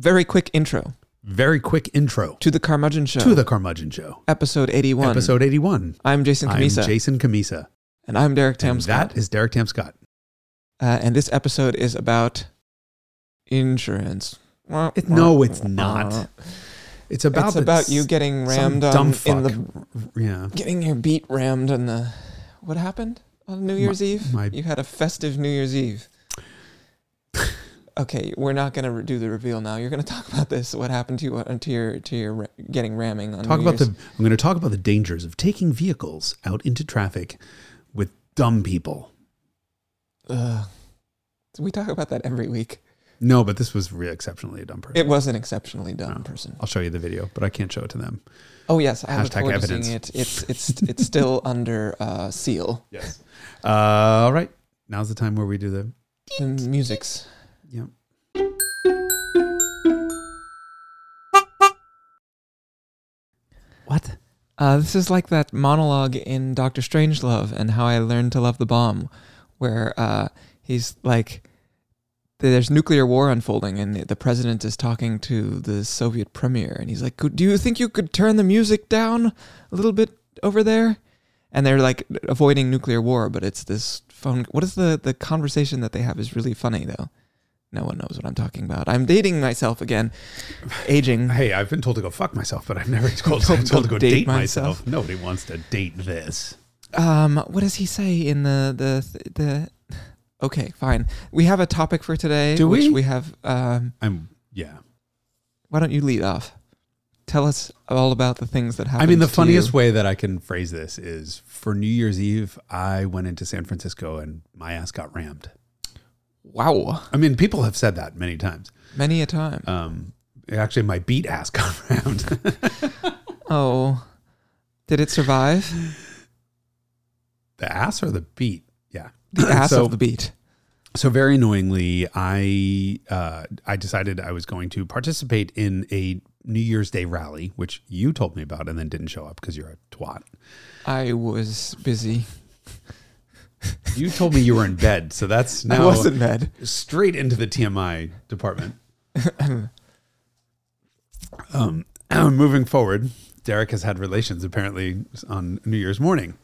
Very quick intro Very quick intro to the Carmudgeon Show. to the Carmudgeon Show, episode 81. episode 81. I'm Jason I'm Cammisa. Jason Cammisa. and I'm Derek Tam Scott. that is Derek Tam Scott. Uh, and this episode is about insurance. It- no, it's not. It's about it's about you getting rammed on, in the yeah. getting your beat rammed on the what happened on New Year's Eve? my- you had a festive New Year's Eve. okay, we're not going to do the reveal now. You're going to talk about this. What happened to you uh, to your to your getting ramming on Talk New about Year's? the. I'm going to talk about the dangers of taking vehicles out into traffic with dumb people. Ugh. we talk about that every week. No, but this was really exceptionally a dumb person. It was an exceptionally dumb Oh. person. I'll show you the video, but I can't show it to them. Oh yes, I look Hashtag forward evidence. it. It's it's it's still under uh, seal. Yes. Uh, all right. Now's the time where we do the. The music's Yeah. What? Uh, this is like that monologue in Doctor Strangelove and How I Learned to Love the Bomb, where uh, he's like, there's nuclear war unfolding, and the president is talking to the Soviet premier, and he's like, "Do you think you could turn the music down a little bit over there?" And they're like avoiding nuclear war, but it's this phone. What is the the conversation that they have is really funny though. No one knows what I'm talking about. I'm dating myself again, aging. Hey, I've been told to go fuck myself, but I've never told, Told told, told to go date date, myself. myself. Nobody wants to date this. Um, what does he say in the the the? Okay, fine. We have a topic for today. Do which we? We have. Um, I'm yeah. why don't you lead off? Tell us all about the things that happened. I mean, the funniest you. way that I can phrase this is for New Year's Eve, I went into San Francisco and my ass got rammed. Wow, I mean, people have said that many times. many a time. Um, actually, my beat ass got rammed. oh, did it survive the ass or the beat? Yeah. the ass So- of the beat? So very annoyingly, I uh, I decided I was going to participate in a New Year's Day rally, which you told me about and then didn't show up because you're a twat. I was busy. You told me you were in bed, so that's now I was in bed. straight into the TMI department. um, moving forward, Derek has had relations apparently on New Year's morning.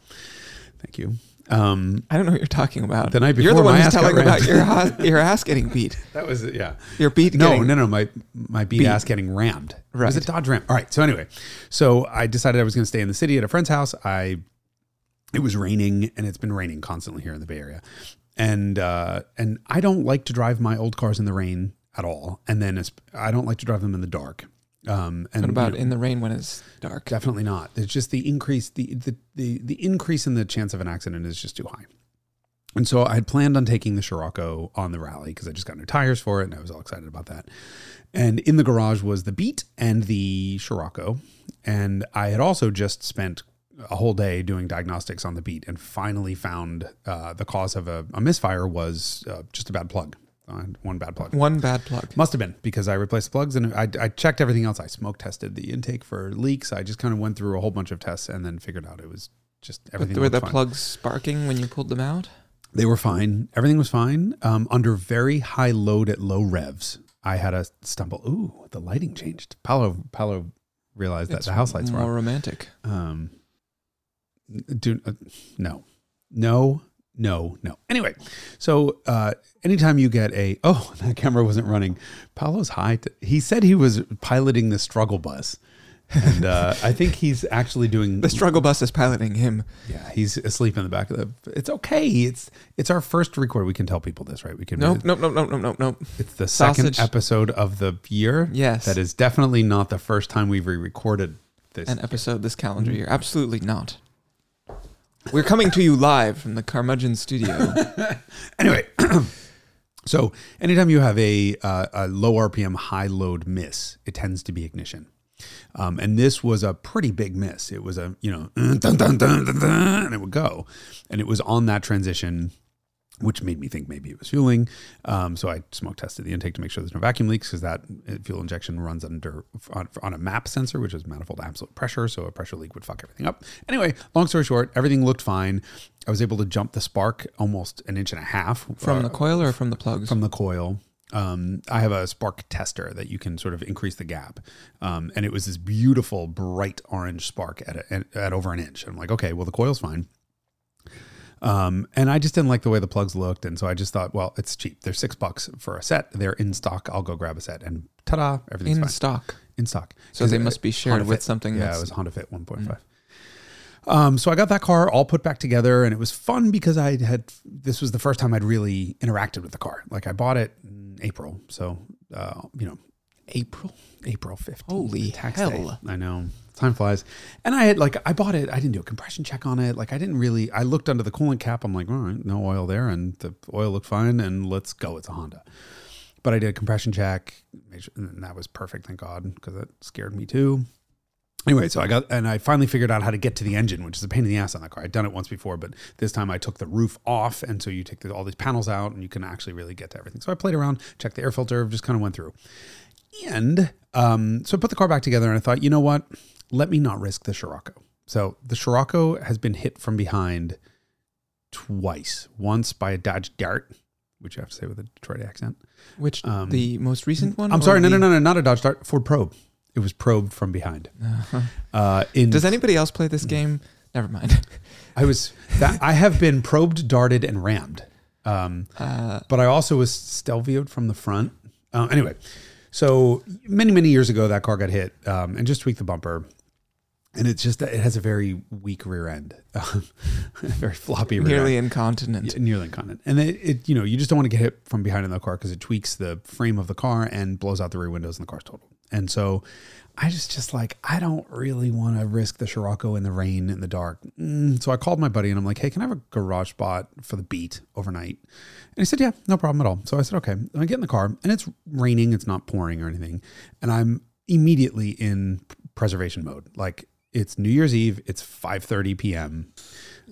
Thank you. Um, I don't know what you're talking about. The night before, you're the one who's ass telling about your ha- your ass getting beat. that was yeah. Your beat. No, getting, no, no. My my beat, Beat. ass getting rammed. It was a Right. Dodge Ram. All right. So anyway, so I decided I was going to stay in the city at a friend's house. I it was raining, and it's been raining constantly here in the Bay Area, and uh, and I don't like to drive my old cars in the rain at all. And then it's, I don't like to drive them in the dark. Um, and What about you know, in the rain when it's dark? Definitely not. It's just the increase the, the the the increase in the chance of an accident is just too high. And so I had planned on taking the Scirocco on the rally because I just got new tires for it and I was all excited about that. And in the garage was the Beat and the Scirocco. And I had also just spent a whole day doing diagnostics on the Beat and finally found uh, the cause of a, a misfire was uh, just a bad plug. Uh, one bad plug. One bad plug. Must have been because I replaced the plugs and I, I checked everything else. I smoke tested the intake for leaks. I just kind of went through a whole bunch of tests and then figured out it was just But everything. were the fine. plugs sparking when you pulled them out? They were fine. Everything was fine. Um, under very high load at low revs, I had a stumble. Ooh, the lighting changed. Paolo Paolo realized that It's the house lights were more romantic. Um, do uh, no, no, no, no. Anyway, so uh, anytime you get a oh that camera wasn't running, Paolo's high. T- he said he was piloting the struggle bus, and uh, I think he's actually doing The struggle bus is piloting him. Yeah, he's asleep in the back of the. It's okay. It's it's our first record. We can tell people this, right? We can. Nope, nope, nope, nope, nope, nope, nope. It's the Sausage. second episode of the year. Yes. That is definitely not the first time we've re-recorded this. An episode this calendar year. Absolutely not. We're coming to you live from the Carmudgeon studio. anyway, so anytime you have a, uh, a low RPM, high load miss, it tends to be ignition. Um, and this was a pretty big miss. It was a, you know, dun, dun, dun, and it would go. And it was on that transition which made me think maybe it was fueling. Um, so I smoke tested the intake to make sure there's no vacuum leaks because that uh, fuel injection runs under on, on a MAP sensor, which is manifold absolute pressure. So a pressure leak would fuck everything up. Anyway, long story short, everything looked fine. I was able to jump the spark almost an inch and a half From uh, the coil or from the plugs? from the coil. um, I have a spark tester that you can sort of increase the gap, um, and it was this beautiful bright orange spark at, a, at at over an inch. I'm like, okay, well the coil's fine. Um, and I just didn't like the way the plugs looked, and so I just thought, well, it's cheap. They're six bucks for a set. They're in stock. I'll go grab a set, and ta-da, everything's In fine stock. in stock. So they must be shared Honda with Fit. something Yeah, it was Honda Fit 1.5. Um, so I got that car all put back together, and it was fun because I had this was the first time I'd really interacted with the car. Like I bought it in April, so uh, you know, April, April 15th. Holy tax hell. day. I know. Time flies. And I had like I bought it. I didn't do a compression check on it. Like I didn't really. I looked under the coolant cap. I'm like, all right, no oil there, and the oil looked fine. And let's go. It's a Honda. But I did a compression check, and that was perfect. Thank God, because that scared me too. Anyway, so I got and I finally figured out how to get to the engine, which is a pain in the ass on that car. I'd done it once before, but this time I took the roof off, and so you take the, all these panels out, and you can actually really get to everything. So I played around, checked the air filter, just kind of went through, and um, so I put the car back together, and I thought, you know what? Let me not risk the Scirocco. So the Scirocco has been hit from behind twice. Once by a Dodge Dart, which I have to say with a Detroit accent. Which Um, the most recent one? I'm sorry, no, no, no, no, not a Dodge Dart, Ford Probe. It was probed from behind. Uh-huh. Uh, in Does anybody else play this game? Never mind. I was that I have been probed, darted, and rammed. Um, Uh, but I also was stelvioed from the front. Uh, anyway, so many many years ago, that car got hit um, and just tweaked the bumper, and it's just that it has a very weak rear end, very floppy rear. nearly end. incontinent. Yeah, nearly incontinent, and it, it you know you just don't want to get hit from behind in the car because it tweaks the frame of the car and blows out the rear windows and the car's total. And so I just just like I don't really want to risk the Scirocco in the rain in the dark. Mm, so I called my buddy and I'm like, hey, can I have a garage spot for the beat overnight? And he said, yeah, no problem at all. So I said, okay. And I get in the car and it's raining, it's not pouring or anything, and I'm immediately in preservation mode. Like it's New Year's Eve, it's 5:30 p.m.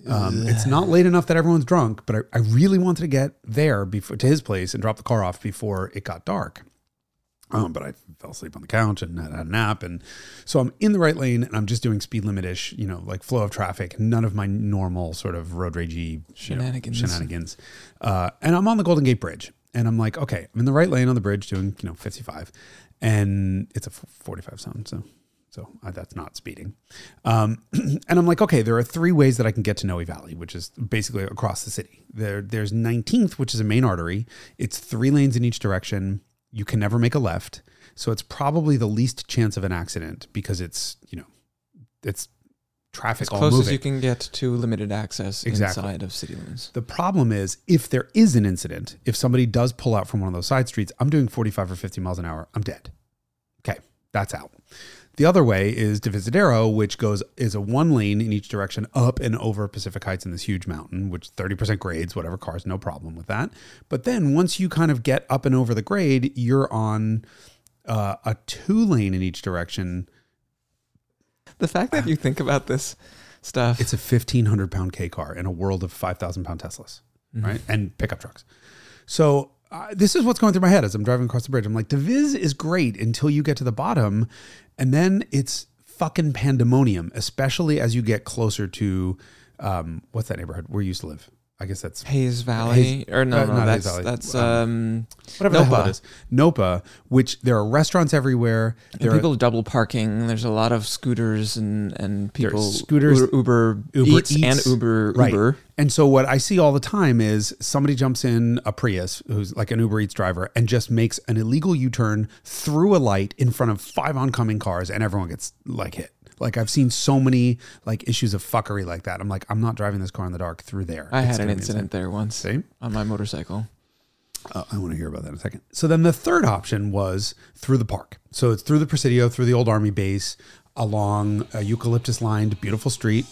Um, it's not late enough that everyone's drunk, but I, I really wanted to get there before to his place and drop the car off before it got dark. Um, but I fell asleep on the couch and had a nap, and so I'm in the right lane and I'm just doing speed limit ish, you know, like flow of traffic. None of my normal sort of road ragey you know, Shenanigans. shenanigans. Uh, and I'm on the Golden Gate Bridge, and I'm like, okay, I'm in the right lane on the bridge doing you know 55, and it's a 45 zone, so so uh, that's not speeding. Um, and I'm like, okay, there are three ways that I can get to Noe Valley, which is basically across the city. There, there's 19th, which is a main artery. It's three lanes in each direction. You can never make a left, so it's probably the least chance of an accident because it's you know, it's traffic as all close moving. as you can get to limited access Exactly. inside of city limits. The problem is if there is an incident, if somebody does pull out from one of those side streets, I'm doing 45 or 50 miles an hour, I'm dead. Okay, that's out. The other way is Divisadero, which goes is a one lane in each direction up and over Pacific Heights in this huge mountain, which 30% grades, whatever cars, no problem with that. But then once you kind of get up and over the grade, you're on uh, a two lane in each direction. The fact that you think about this stuff, It's a 1500 pound K car in a world of 5,000 pound Teslas. Mm-hmm. right? And pickup trucks. So uh, this is what's going through my head as I'm driving across the bridge. I'm like, Diviz is great until you get to the bottom, and then it's fucking pandemonium, especially as you get closer to um, what's that neighborhood where you used to live? I guess that's Hayes Valley, or no, uh, no, not that's that's Um, um, whatever the hell Nopa. it is. Nopa, which there are restaurants everywhere. and There are people double parking. There's a lot of scooters and and people scooters, Uber, Uber, Uber Eats, Eats. and Uber Right. Uber. And so what I see all the time is somebody jumps in a Prius who's like an Uber Eats driver and just makes an illegal U-turn through a light in front of five oncoming cars and everyone gets like hit. Like I've seen so many like issues of fuckery like that. I'm like, I'm not driving this car in the dark through there. I It's had an incident there once insane. on my motorcycle. Uh, I want to hear about that in a second. So then the third option was through the park. So it's through the Presidio, through the old army base, along a eucalyptus lined beautiful street.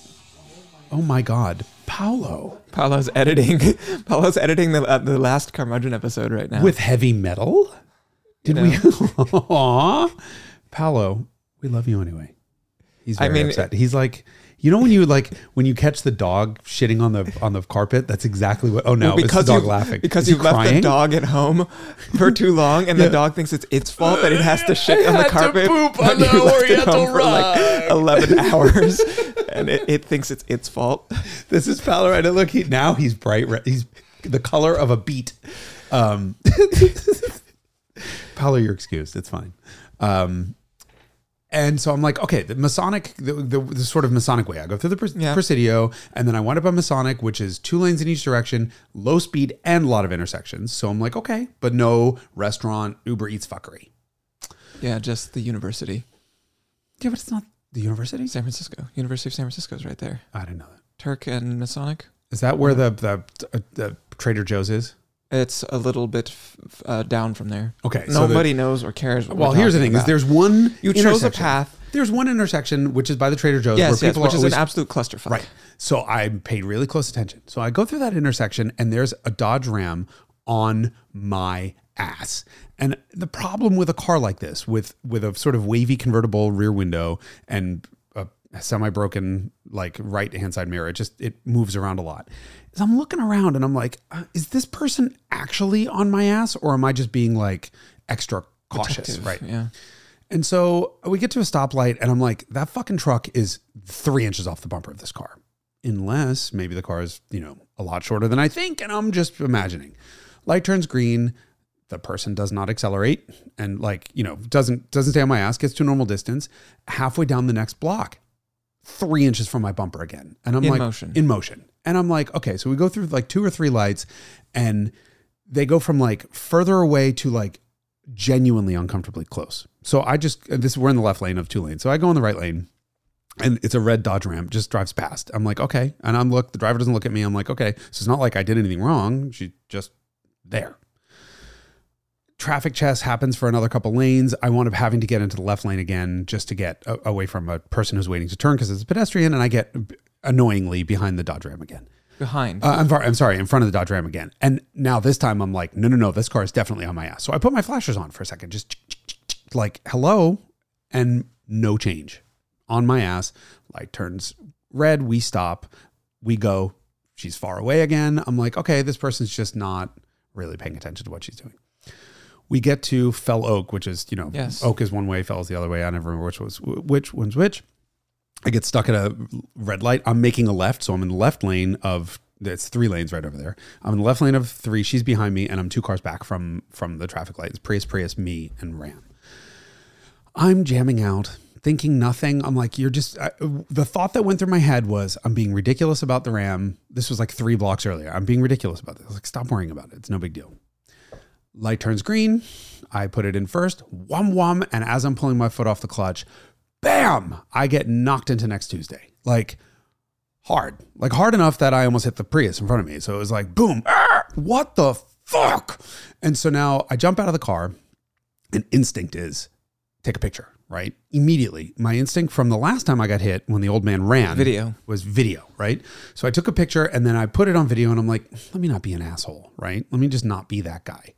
Oh my God, Paolo. Paolo's editing. Paolo's editing the uh, the last Carmudgeon episode right now. with heavy metal. Did You we? Aw. Paolo, we love you anyway. He's I very mean- upset. He's like, you know, when you like when you catch the dog shitting on the on the carpet. That's exactly what. Oh no, Well, it's the dog you laughing because you left the dog at home for too long, and Yeah. the dog thinks it's its fault that it has to shit I on the carpet. poop on the you left it home Oriental for like eleven hours, and it, it thinks it's its fault. This is Paolo right now. Look, he now he's bright red. He's the color of a beet. Um, Tyler, you're excused. It's fine. Um, and so I'm like, okay, the Masonic, the, the, the sort of Masonic way. I go through the Pres- Yeah. Presidio, and then I wind up on Masonic, which is two lanes in each direction, low speed, and a lot of intersections. So I'm like, okay, but no restaurant, Uber Eats fuckery. Yeah, just the university. Yeah, but it's not the university. San Francisco. University of San Francisco is right there. I didn't know that. Turk and Masonic. Is that where the the, uh, the Trader Joe's is? It's a little bit f- uh, down from there. Okay, so Nobody knows or cares. What well, we're here's the talking thing: is about. there's one you chose a intersection. path. There's one intersection which is by the Trader Joe's Yes, where yes, people which are is always an absolute clusterfuck. Right. So I paid really close attention. So I go through that intersection and there's a Dodge Ram on my ass. And the problem with a car like this, with with a sort of wavy convertible rear window and a semi-broken like right hand side mirror, it just it moves around a lot. Is I'm looking around and I'm like, uh, is this person actually on my ass, or am I just being like extra cautious? Protective, Right. Yeah. And so we get to a stoplight, and I'm like, that fucking truck is three inches off the bumper of this car. Unless maybe the car is, you know, a lot shorter than I think, and I'm just imagining. Light turns green, the person does not accelerate and like, you know, doesn't doesn't stay on my ass, gets to a normal distance. Halfway down the next block, three inches from my bumper again. And I'm In like motion. in motion. And I'm like, okay, so we go through like two or three lights and they go from like further away to like genuinely uncomfortably close. So I just uh, this we're in the left lane of two lanes. So I go in the right lane and it's a red Dodge Ram just drives past. I'm like, okay. And I'm look, the driver doesn't look at me. I'm like, okay. So it's not like I did anything wrong. She just there. Traffic chest happens for another couple lanes. I wound up having to get into the left lane again just to get a- away from a person who's waiting to turn because it's a pedestrian, and I get annoyingly behind the Dodge Ram again. Behind. Uh, I'm, far, I'm sorry, in front of the Dodge Ram again. And now this time I'm like, no, no, no, this car is definitely on my ass. So I put my flashers on for a second, just like, hello, and no change. On my ass, light turns red, we stop, we go. She's far away again. I'm like, okay, this person's just not really paying attention to what she's doing. We get to Fell Oak, which is, you know, Yes. Oak is one way, Fell is the other way. I never remember which was which one's which. I get stuck at a red light. I'm making a left, so I'm in the left lane of it's three lanes right over there. I'm in the left lane of three. She's behind me, and I'm two cars back from from the traffic light. It's Prius, Prius, me, and Ram. I'm jamming out, thinking nothing. I'm like, you're just. I, the thought that went through my head was, I'm being ridiculous about the Ram. This was like three blocks earlier. I'm being ridiculous about this. I was like, stop worrying about it. It's no big deal. Light turns green. I put it in first. Wham wham, and as I'm pulling my foot off the clutch, bam! I get knocked into next Tuesday. Like hard, like hard enough that I almost hit the Prius in front of me. So it was like, boom, ah, what the fuck? And so now I jump out of the car, and instinct is take a picture, right? Immediately. My instinct from the last time I got hit when the old man ran Video. was video, right? So I took a picture and then I put it on video and I'm like, let me not be an asshole, right? Let me just not be that guy.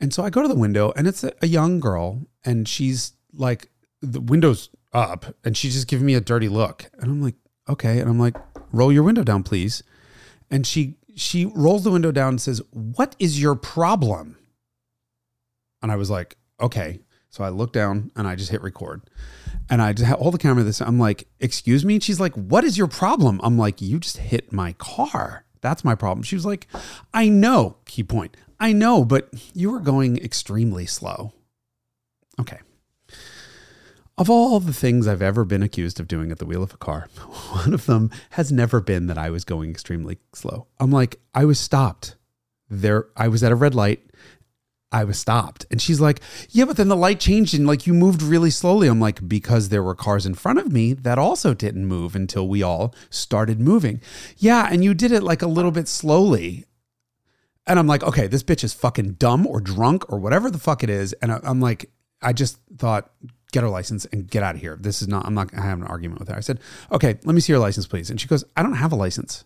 And so I go to the window and it's a, a young girl and she's like, the window's up and she's just giving me a dirty look. And I'm like, okay. And I'm like, roll your window down, please. And she she rolls the window down and says, What is your problem? And I was like, okay. So I look down and I just hit record. And I just ha- hold the camera this. I'm like, excuse me? She's like, what is your problem? I'm like, you just hit my car. That's my problem. She was like, I know, key point. I know, but you were going extremely slow. Okay. Of all the things I've ever been accused of doing at the wheel of a car, one of them has never been that I was going extremely slow. I'm like, I was stopped. There, I was at a red light. I was stopped. And she's like, Yeah, but then the light changed and like you moved really slowly. I'm like, Because there were cars in front of me that also didn't move until we all started moving. Yeah, and you did it like a little bit slowly. And I'm like, Okay, this bitch is fucking dumb or drunk or whatever the fuck it is. And I, I'm like, I just thought, Get her license and get out of here. This is not, I'm not, I have an argument with her. I said, Okay, let me see your license, please. And she goes, I don't have a license.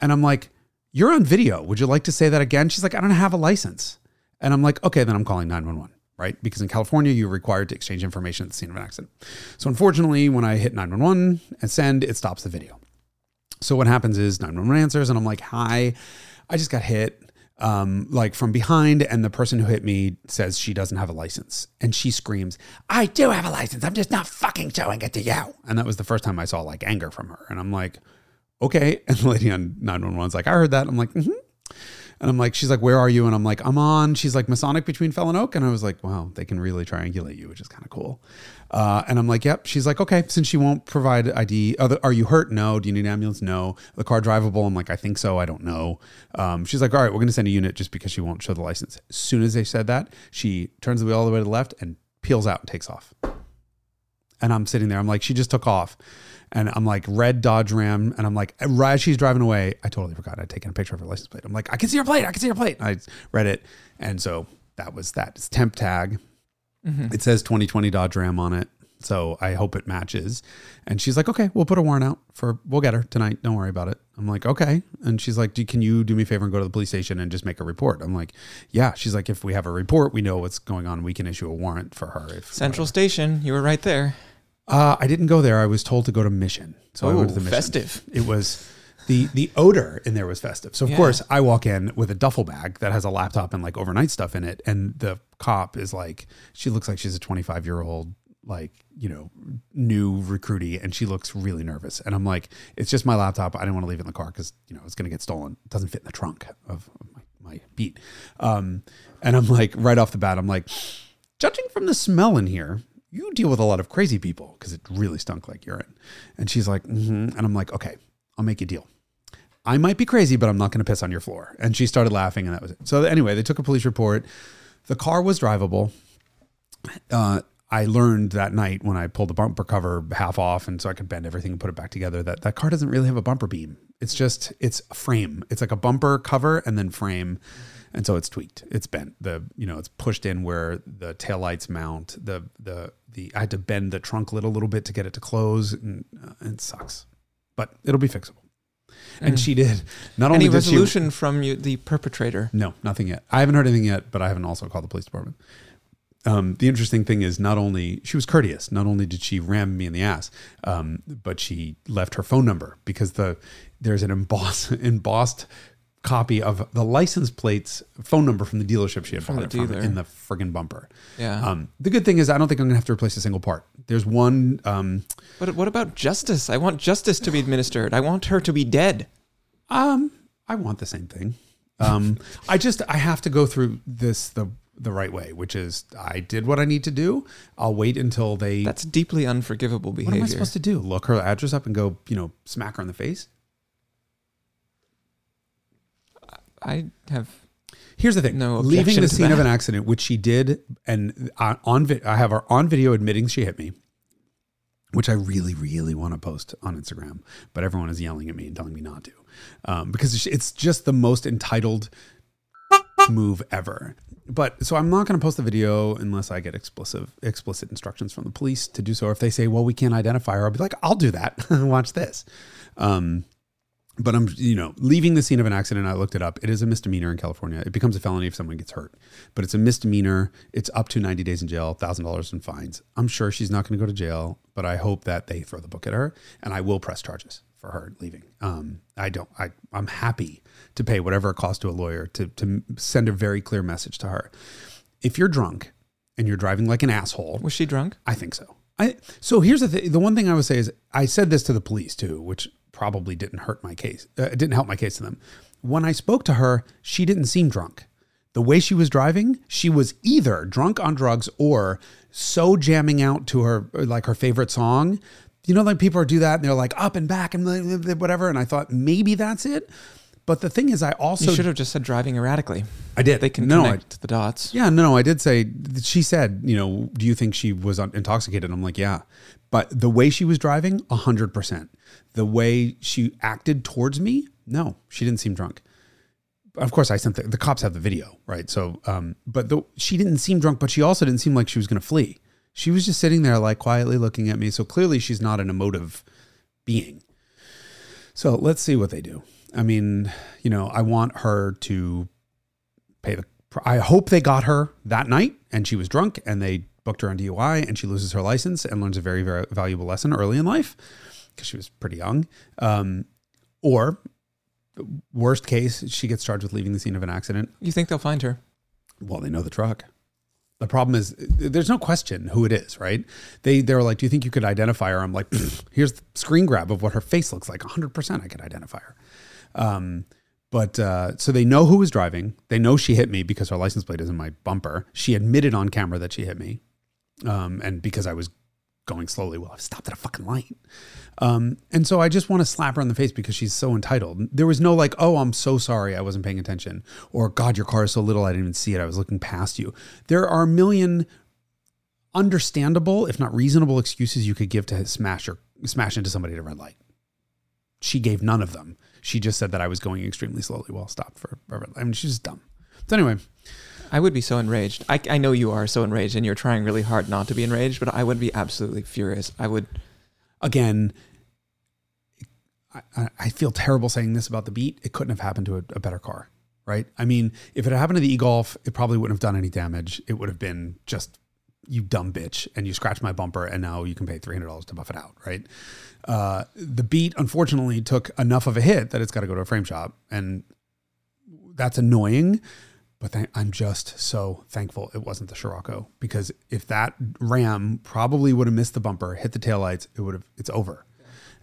And I'm like, You're on video. Would you like to say that again? She's like, I don't have a license. And I'm like, okay, then I'm calling 911, right? Because in California, you're required to exchange information at the scene of an accident. So unfortunately, when I hit 911 and send, it stops the video. So what happens is 911 answers, and I'm like, hi, I just got hit. Um, like from behind, and the person who hit me says she doesn't have a license, and she screams, "I do have a license. I'm just not fucking showing it to you." And that was the first time I saw like anger from her, and I'm like, "Okay." And the lady on 911's like, "I heard that." I'm like, "hmm." And I'm like, she's like, where are you? And I'm like, I'm on. She's like, Masonic between Fell and Oak. And I was like, wow, they can really triangulate you, which is kind of cool. Uh, and I'm like, yep. She's like, okay, since she won't provide ID, are, you hurt? No. Do you need an ambulance? No. The car drivable? I'm like, I think so. I don't know. Um, she's like, all right, we're going to send a unit just because she won't show the license. As soon as they said that, she turns the wheel all the way to the left and peels out and takes off. And I'm sitting there. I'm like, she just took off. And I'm like, red Dodge Ram. And I'm like, right as she's driving away, I totally forgot I'd taken a picture of her license plate. I'm like, I can see her plate. I can see her plate. And I read it. And so that was that. It's temp tag. Mm-hmm. It says 2020 Dodge Ram on it. So I hope it matches. And she's like, okay, we'll put a warrant out for, we'll get her tonight. Don't worry about it. I'm like, okay. And she's like, can you do me a favor and go to the police station and just make a report? I'm like, yeah. She's like, if we have a report, we know what's going on. We can issue a warrant for her. If Central Station, you were right there. Uh, I didn't go there. I was told to go to Mission. So I went to the Ooh, Mission. festive. It was the the odor in there was festive. So of Yeah. course I walk in with a duffel bag that has a laptop and like overnight stuff in it, and the cop is like, she looks like she's a 25 year old like you know new recruitee and she looks really nervous and i'm like it's just my laptop i didn't want to leave it in the car because you know it's going to get stolen it doesn't fit in the trunk of, of my, my beat um, and i'm like right off the bat i'm like judging from the smell in here you deal with a lot of crazy people because it really stunk like urine and she's like mm-hmm. and i'm like okay i'll make a deal I might be crazy, but I'm not going to piss on your floor. And she started laughing, and that was it. So anyway, they took a police report. The car was drivable. Uh, I learned that night when I pulled the bumper cover half off, and so I could bend everything and put it back together. That that car doesn't really have a bumper beam. It's just it's a frame. It's like a bumper cover and then frame, and so it's tweaked. It's bent. The you know it's pushed in where the taillights mount. The the the I had to bend the trunk lid a little bit to get it to close, and uh, it sucks, but it'll be fixable. And she did. Not only Any she, resolution from you, the perpetrator? no, nothing yet. I haven't heard anything yet, but I haven't also called the police department. Um, the interesting thing is, not only she was courteous, not only did she ram me in the ass, um, but she left her phone number because the there's an embossed embossed copy of the license plate's phone number from the dealership she had bought it from in the friggin' bumper. Yeah. Um, the good thing is, I don't think I'm gonna have to replace a single part. There's one. Um, but what about justice? I want justice to be administered. I want her to be dead. Um, I want the same thing. Um, I just I have to go through this the the right way, which is I did what I need to do. I'll wait until they. That's deeply unforgivable behavior. what am I supposed to do? Look her address up and go, you know, smack her in the face? I have Here's the thing: No leaving the scene of an accident, which she did, and on, on vi- I have her on video admitting she hit me, which I really, really want to post on Instagram, but everyone is yelling at me and telling me not to, um, because it's- it's just the most entitled move ever. But so I'm not going to post the video unless I get explicit explicit instructions from the police to do so. Or if they say, "Well, we can't identify her," I'll be like, "I'll do that. Watch this." Um, but I'm, you know, leaving the scene of an accident. I looked it up. It is a misdemeanor in California. It becomes a felony if someone gets hurt, but it's a misdemeanor. It's up to 90 days in jail, thousand dollars in fines. I'm sure she's not going to go to jail, but I hope that they throw the book at her, and I will press charges for her leaving. Um, I don't. I I'm happy to pay whatever it costs to a lawyer to to send a very clear message to her. If you're drunk and you're driving like an asshole, was she drunk? I think so. I so here's the thing. The one thing I would say is I said this to the police too, which probably didn't hurt my case. Uh, it didn't help my case to them. When I spoke to her, she didn't seem drunk. The way she was driving, she was either drunk on drugs or so jamming out to her like her favorite song. You know, like people do that and they're like up and back and whatever. And I thought maybe that's it. But the thing is, I also you should have just said driving erratically. I did. They can no, I- connect the dots. yeah, no, I did say she said, you know, do you think she was intoxicated? I'm like, yeah, but the way she was driving, hundred percent. The way she acted towards me, no, she didn't seem drunk. Of course, I sent the, the cops have the video, right? So, um, but the, she didn't seem drunk, but she also didn't seem like she was going to flee. She was just sitting there, like quietly looking at me. So clearly, she's not an emotive being. So let's see what they do. I mean, you know, I want her to pay the. I hope they got her that night and she was drunk and they booked her on DUI and she loses her license and learns a very, very valuable lesson early in life because she was pretty young. Um, or worst case, she gets charged with leaving the scene of an accident. You think they'll find her? Well, they know the truck. The problem is, there's no question who it is, right? They they're like, "Do you think you could identify her?" I'm like, "Here's the screen grab of what her face looks like. 100, percent I could identify her." Um, But uh, so they know who was driving. They know she hit me because her license plate is in my bumper. She admitted on camera that she hit me, um, and because I was going slowly, well, I stopped at a fucking light. Um, and so I just want to slap her in the face because she's so entitled. There was no like, oh, I'm so sorry, I wasn't paying attention, or God, your car is so little, I didn't even see it. I was looking past you. There are a million understandable, if not reasonable, excuses you could give to smash or smash into somebody at a red light. She gave none of them. She just said that I was going extremely slowly while stopped for a red light. I mean, she's just dumb. So anyway, I would be so enraged. I, I know you are so enraged, and you're trying really hard not to be enraged, but I would be absolutely furious. I would. again, I, I feel terrible saying this about the beat. It couldn't have happened to a, a better car, right? I mean, if it had happened to the e-golf, it probably wouldn't have done any damage. It would have been just you dumb bitch, and you scratched my bumper, and now you can pay three hundred dollars to buff it out, right? Uh, the beat unfortunately took enough of a hit that it's got to go to a frame shop, and that's annoying. But th- I'm just so thankful it wasn't the Scirocco because if that Ram probably would have missed the bumper, hit the taillights, it would have. It's over.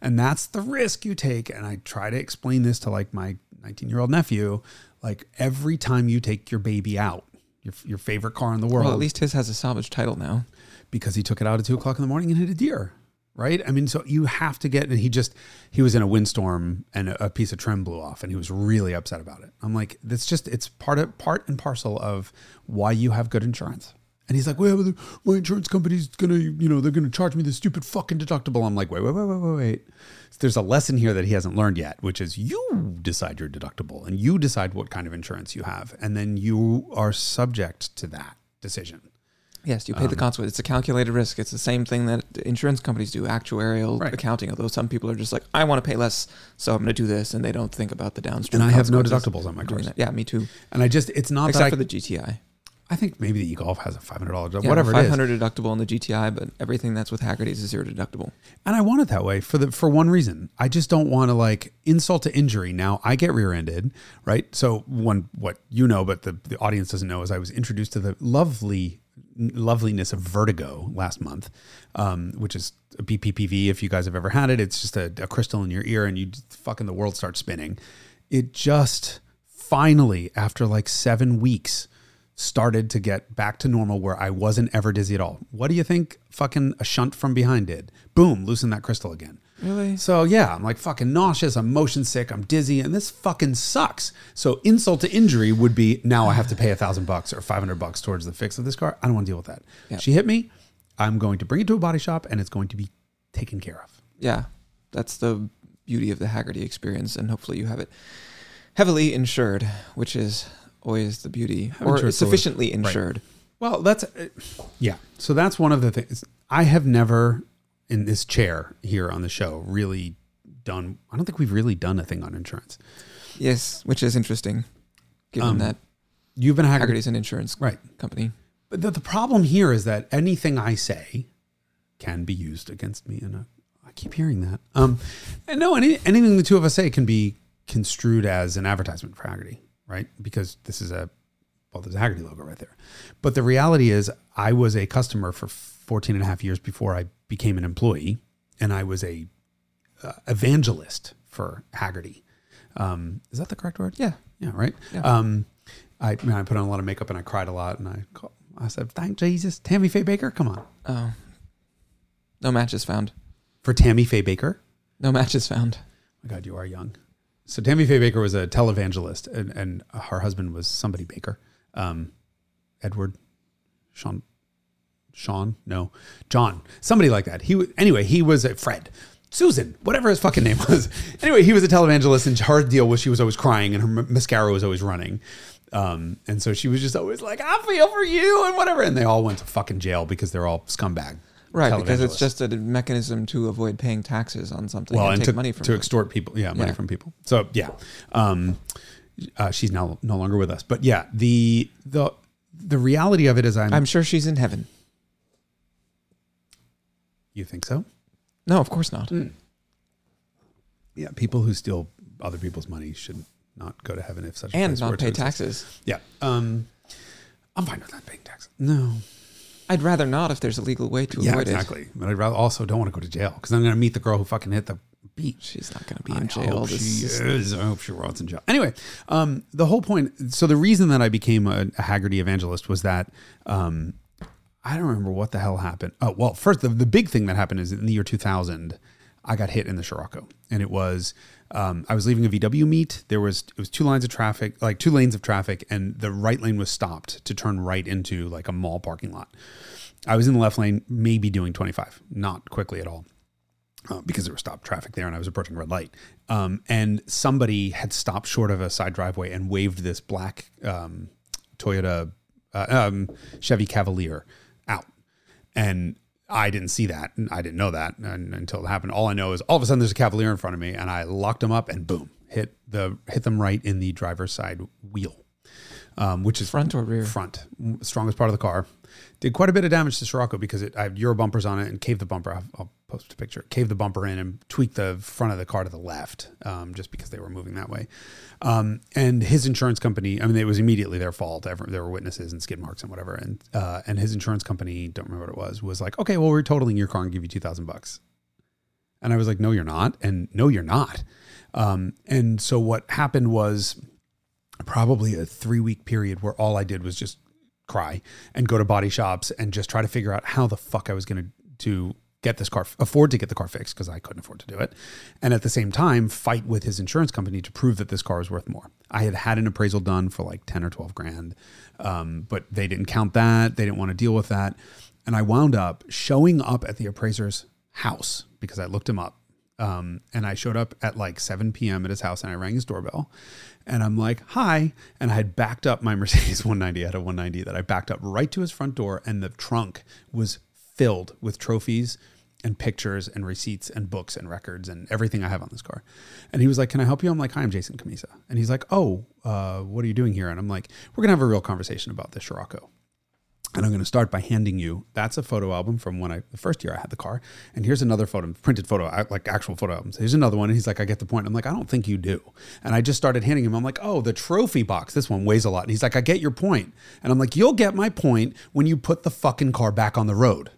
And that's the risk you take. And I try to explain this to like my 19 year old nephew. Like every time you take your baby out, your, your favorite car in the world, Well, at least his has a salvage title now. because he took it out at two o'clock in the morning and hit a deer. Right. I mean, so you have to get, and he just, he was in a windstorm and a, piece of trim blew off and he was really upset about it. I'm like, that's just, it's part of, part and parcel of why you have good insurance. And he's like, well, my insurance company's gonna, you know, they're gonna charge me this stupid fucking deductible. I'm like, wait, wait, wait, wait, wait, wait. There's a lesson here that he hasn't learned yet, which is you decide your deductible and you decide what kind of insurance you have, and then you are subject to that decision. Yes, you pay Um, the consequence. It's a calculated risk. It's the same thing that insurance companies do, actuarial Right. accounting. Although some people are just like, I want to pay less, so I'm going to do this, and they don't think about the downstream. And I have no deductibles on my cars. Yeah, me too. And I just, it's not Except that for I, the GTI. I think maybe the e-golf has a $500 deductible, Yeah, whatever Five hundred five deductible on the GTI, but everything that's with Hagerty's is zero deductible. And I want it that way for the for one reason. I just don't want to like insult to injury. Now I get rear-ended, right? So one what you know, but the, the audience doesn't know is I was introduced to the lovely loveliness of vertigo last month, um, which is a BPPV. If you guys have ever had it, it's just a, a crystal in your ear, and you fucking the world starts spinning. It just finally, after like seven weeks, started to get back to normal where I wasn't ever dizzy at all. What do you think fucking a shunt from behind did? Boom, loosen that crystal again. Really? So yeah, I'm like fucking nauseous, I'm motion sick, I'm dizzy, and this fucking sucks. So insult to injury would be now I have to pay a thousand bucks or five hundred bucks towards the fix of this car. I don't want to deal with that. Yeah. She hit me, I'm going to bring it to a body shop and it's going to be taken care of. Yeah, that's the beauty of the Hagerty experience, and hopefully you have it heavily insured, which is always the beauty, or sufficiently right. insured. Well, that's uh, yeah. So that's one of the things I have never in this chair here on the show really done. I don't think we've really done a thing on insurance. Yes, which is interesting, given Um, that You've been a hacker, Hagerty's an insurance right? company. But the, the problem here is that anything I say can be used against me, and I keep hearing that. Um, and no, any, anything the two of us say can be construed as an advertisement for Hagerty, right? Because this is a well, there's a Haggerty logo right there. But the reality is, I was a customer for 14 and a half years before I became an employee, and I was a uh, evangelist for Hagerty. Um, is that the correct word? Yeah, Yeah, right. Yeah. Um, I, I I put on a lot of makeup and I cried a lot, and I call, I said, "Thank Jesus, Tammy Faye Bakker, come on Oh, no matches found. for Tammy Faye Bakker." No matches found. my God, you are young. So Tammy Faye Bakker was a televangelist, and, and her husband was somebody Bakker, um, Edward, Sean, Sean, no, John, somebody like that. He wa- anyway, he was a Fred. Susan, whatever his fucking name was. Anyway, he was a televangelist, and her deal was she was always crying, and her mascara was always running. Um, and so she was just always like, "I feel for you," and whatever. And they all went to fucking jail because they're all scumbag. Right, because it's just a mechanism to avoid paying taxes on something well, and, and take to, money from to them. extort people. Yeah, money Yeah. from people. So yeah, um, uh, she's now no longer with us. But yeah, the the the reality of it is, I'm. I'm sure she's in heaven. You think so? No, of course not. Yeah, people who steal other people's money should not go to heaven if such a And not pay taxes. Yeah, um, I'm fine with not paying taxes. No, I'd rather not if there's a legal way to yeah, avoid it. exactly. But I rather also don't want to go to jail because I'm going to meet the girl who fucking hit the beat. She's not going to be I in jail. hope This she is- is. I hope she rots in jail. Anyway, um, the whole point. So the reason that I became a, a Hagerty evangelist was that um, I don't remember what the hell happened. Oh well, first the, the big thing that happened is in the year 2000, I got hit in the Scirocco, and it was um, I was leaving a VW meet. There was it was two lines of traffic, like two lanes of traffic, and the right lane was stopped to turn right into like a mall parking lot. I was in the left lane, maybe doing 25, not quickly at all uh, because there was stopped traffic there and I was approaching red light. Um, and somebody had stopped short of a side driveway and waved this black um, Toyota uh, um, Chevy Cavalier. And I didn't see that. And I didn't know that and, until it happened. All I know is all of a sudden there's a Cavalier in front of me and I locked him up and boom, hit the hit them right in the driver's side wheel. Um, which is Front or rear? Front, strongest part of the car. Did quite a bit of damage to Scirocco because it, I have Euro bumpers on it and caved the bumper. I'll post a picture. Caved the bumper in and tweaked the front of the car to the left, um, just because they were moving that way. Um, and his insurance company, I mean, it was immediately their fault. There were witnesses and skid marks and whatever. And uh, and his insurance company, don't remember what it was, was like, okay, well, we're totaling your car and give you two thousand bucks. And I was like, no, you're not. And no, you're not. Um, and so what happened was probably a three week period where all I did was just cry and go to body shops and just try to figure out how the fuck I was going to to get this car afford to get the car fixed because I couldn't afford to do it and at the same time fight with his insurance company to prove that this car was worth more. I had had an appraisal done for like 10 or 12 grand um, but they didn't count that they didn't want to deal with that and I wound up showing up at the appraiser's house because I looked him up um, and I showed up at like 7 p.m. at his house and I rang his doorbell and I'm like, hi. And I had backed up my Mercedes 190. I had a 190 that I backed up right to his front door and the trunk was filled with trophies and pictures and receipts and books and records and everything I have on this car. And he was like, can I help you? I'm like, hi, I'm Jason Cammisa. And he's like, oh, uh, what are you doing here? And I'm like, we're going to have a real conversation about this Scirocco. And I'm going to start by handing you that's a photo album from when I the first year I had the car, and here's another photo, printed photo, like actual photo albums. Here's another one, and he's like, I get the point. I'm like, I don't think you do. And I just started handing him. I'm like, oh, the trophy box. This one weighs a lot. And he's like, I get your point. And I'm like, you'll get my point when you put the fucking car back on the road.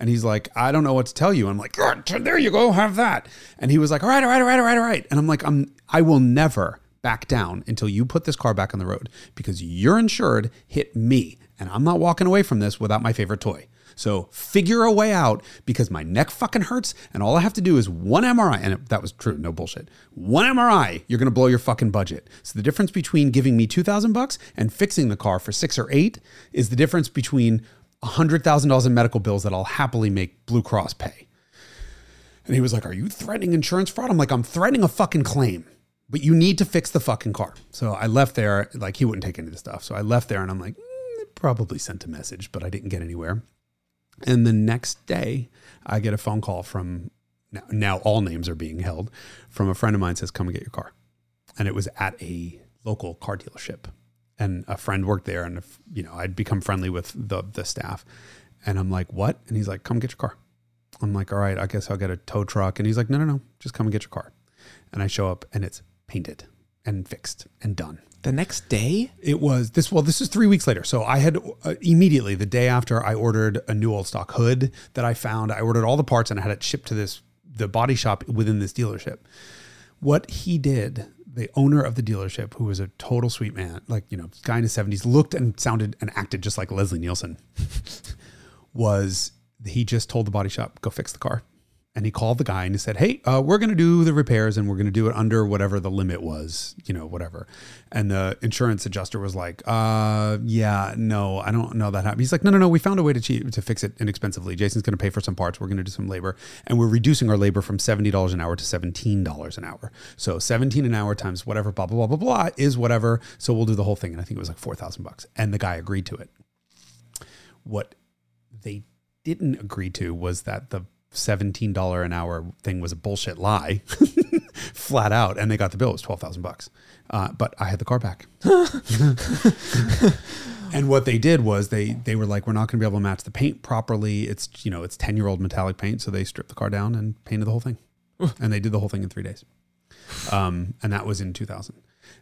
And he's like, I don't know what to tell you. I'm like, there you go, have that. And he was like, all right, all right, all right, all right, all right. And I'm like, I'm, I will never back down until you put this car back on the road because you're insured hit me, and I'm not walking away from this without my favorite toy. So figure a way out because my neck fucking hurts, and all I have to do is one MRI. And it, that was true, no bullshit. One MRI, you're gonna blow your fucking budget. So the difference between giving me two thousand bucks and fixing the car for six or eight is the difference between $100,000 in medical bills that I'll happily make Blue Cross pay. And he was like, Are you threatening insurance fraud? I'm like, I'm threatening a fucking claim, but you need to fix the fucking car. So I left there, like, he wouldn't take any of the stuff. So I left there and I'm like, mm, probably sent a message, but I didn't get anywhere. And the next day, I get a phone call from now, now all names are being held from a friend of mine says, Come and get your car. And it was at a local car dealership. And a friend worked there, and if, you know, I'd become friendly with the the staff. And I'm like, What? And he's like, Come get your car. I'm like, All right, I guess I'll get a tow truck. And he's like, No, no, no, just come and get your car. And I show up and it's painted and fixed and done. The next day? It was this. Well, this is three weeks later. So I had uh, immediately the day after I ordered a new old stock hood that I found. I ordered all the parts and I had it shipped to this the body shop within this dealership. What he did, the owner of the dealership, who was a total sweet man, like you know, guy in his seventies, looked and sounded and acted just like Leslie Nielsen. was he just told the body shop go fix the car and he called the guy and he said hey uh, we're going to do the repairs and we're going to do it under whatever the limit was you know whatever. And the insurance adjuster was like uh yeah no i don't know that happened. He's like no no no we found a way to to fix it inexpensively. Jason's going to pay for some parts. We're going to do some labor. And we're reducing our labor from $70 an hour to $17 an hour. So 17 an hour times whatever blah blah blah blah blah is whatever. So we'll do the whole thing. And i think it was like 4000 bucks. And the guy agreed to it. What they didn't agree to was that the $17 an hour thing was a bullshit lie flat out and they got the bill. It was 12000 bucks. Uh, but i had the car back. And what they did was they they were like we're not going to be able to match the paint properly. It's you know it's 10 year old metallic paint. So they stripped the car down and painted the whole thing. And they did the whole thing in three days. Um, and that was in 2000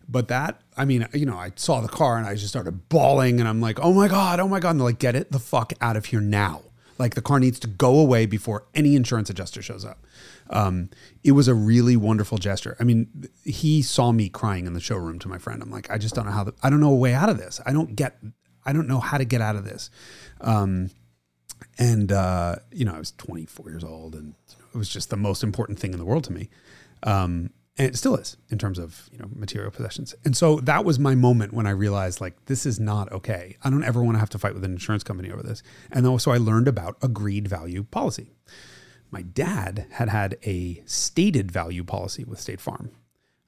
but that i mean you know i saw the car and i just started bawling and i'm like oh my god oh my god. And they're like get it the fuck out of here now Like the car needs to go away before any insurance adjuster shows up. Um, it was a really wonderful gesture. I mean, he saw me crying in the showroom to my friend. I'm like, I just don't know how. The, I don't know a way out of this. I don't get. I don't know how to get out of this. Um, and uh, you know, I was 24 years old, and it was just the most important thing in the world to me. Um, and it still is in terms of you know material possessions. And so that was my moment when I realized like this is not okay. I don't ever want to have to fight with an insurance company over this. And also I learned about agreed value policy. My dad had had a stated value policy with State Farm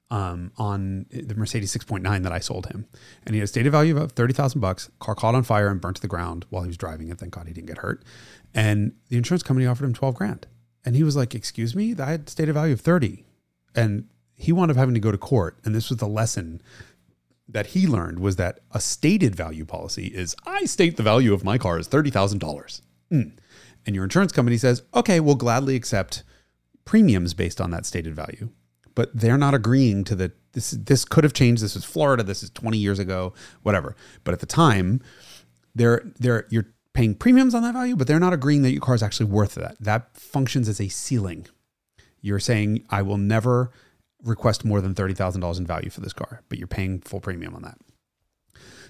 um, on the Mercedes 6.9 that I sold him, and he had a stated value of thirty thousand bucks. Car caught on fire and burnt to the ground while he was driving it. Thank God he didn't get hurt. And the insurance company offered him twelve grand, and he was like, "Excuse me, I had stated value of 30 and he wound up having to go to court. And this was the lesson that he learned was that a stated value policy is I state the value of my car is thirty thousand dollars, mm. and your insurance company says, okay, we'll gladly accept premiums based on that stated value, but they're not agreeing to the this. This could have changed. This is Florida. This is twenty years ago, whatever. But at the time, they're they're you're paying premiums on that value, but they're not agreeing that your car is actually worth that. That functions as a ceiling. You're saying I will never request more than $30,000 in value for this car, but you're paying full premium on that.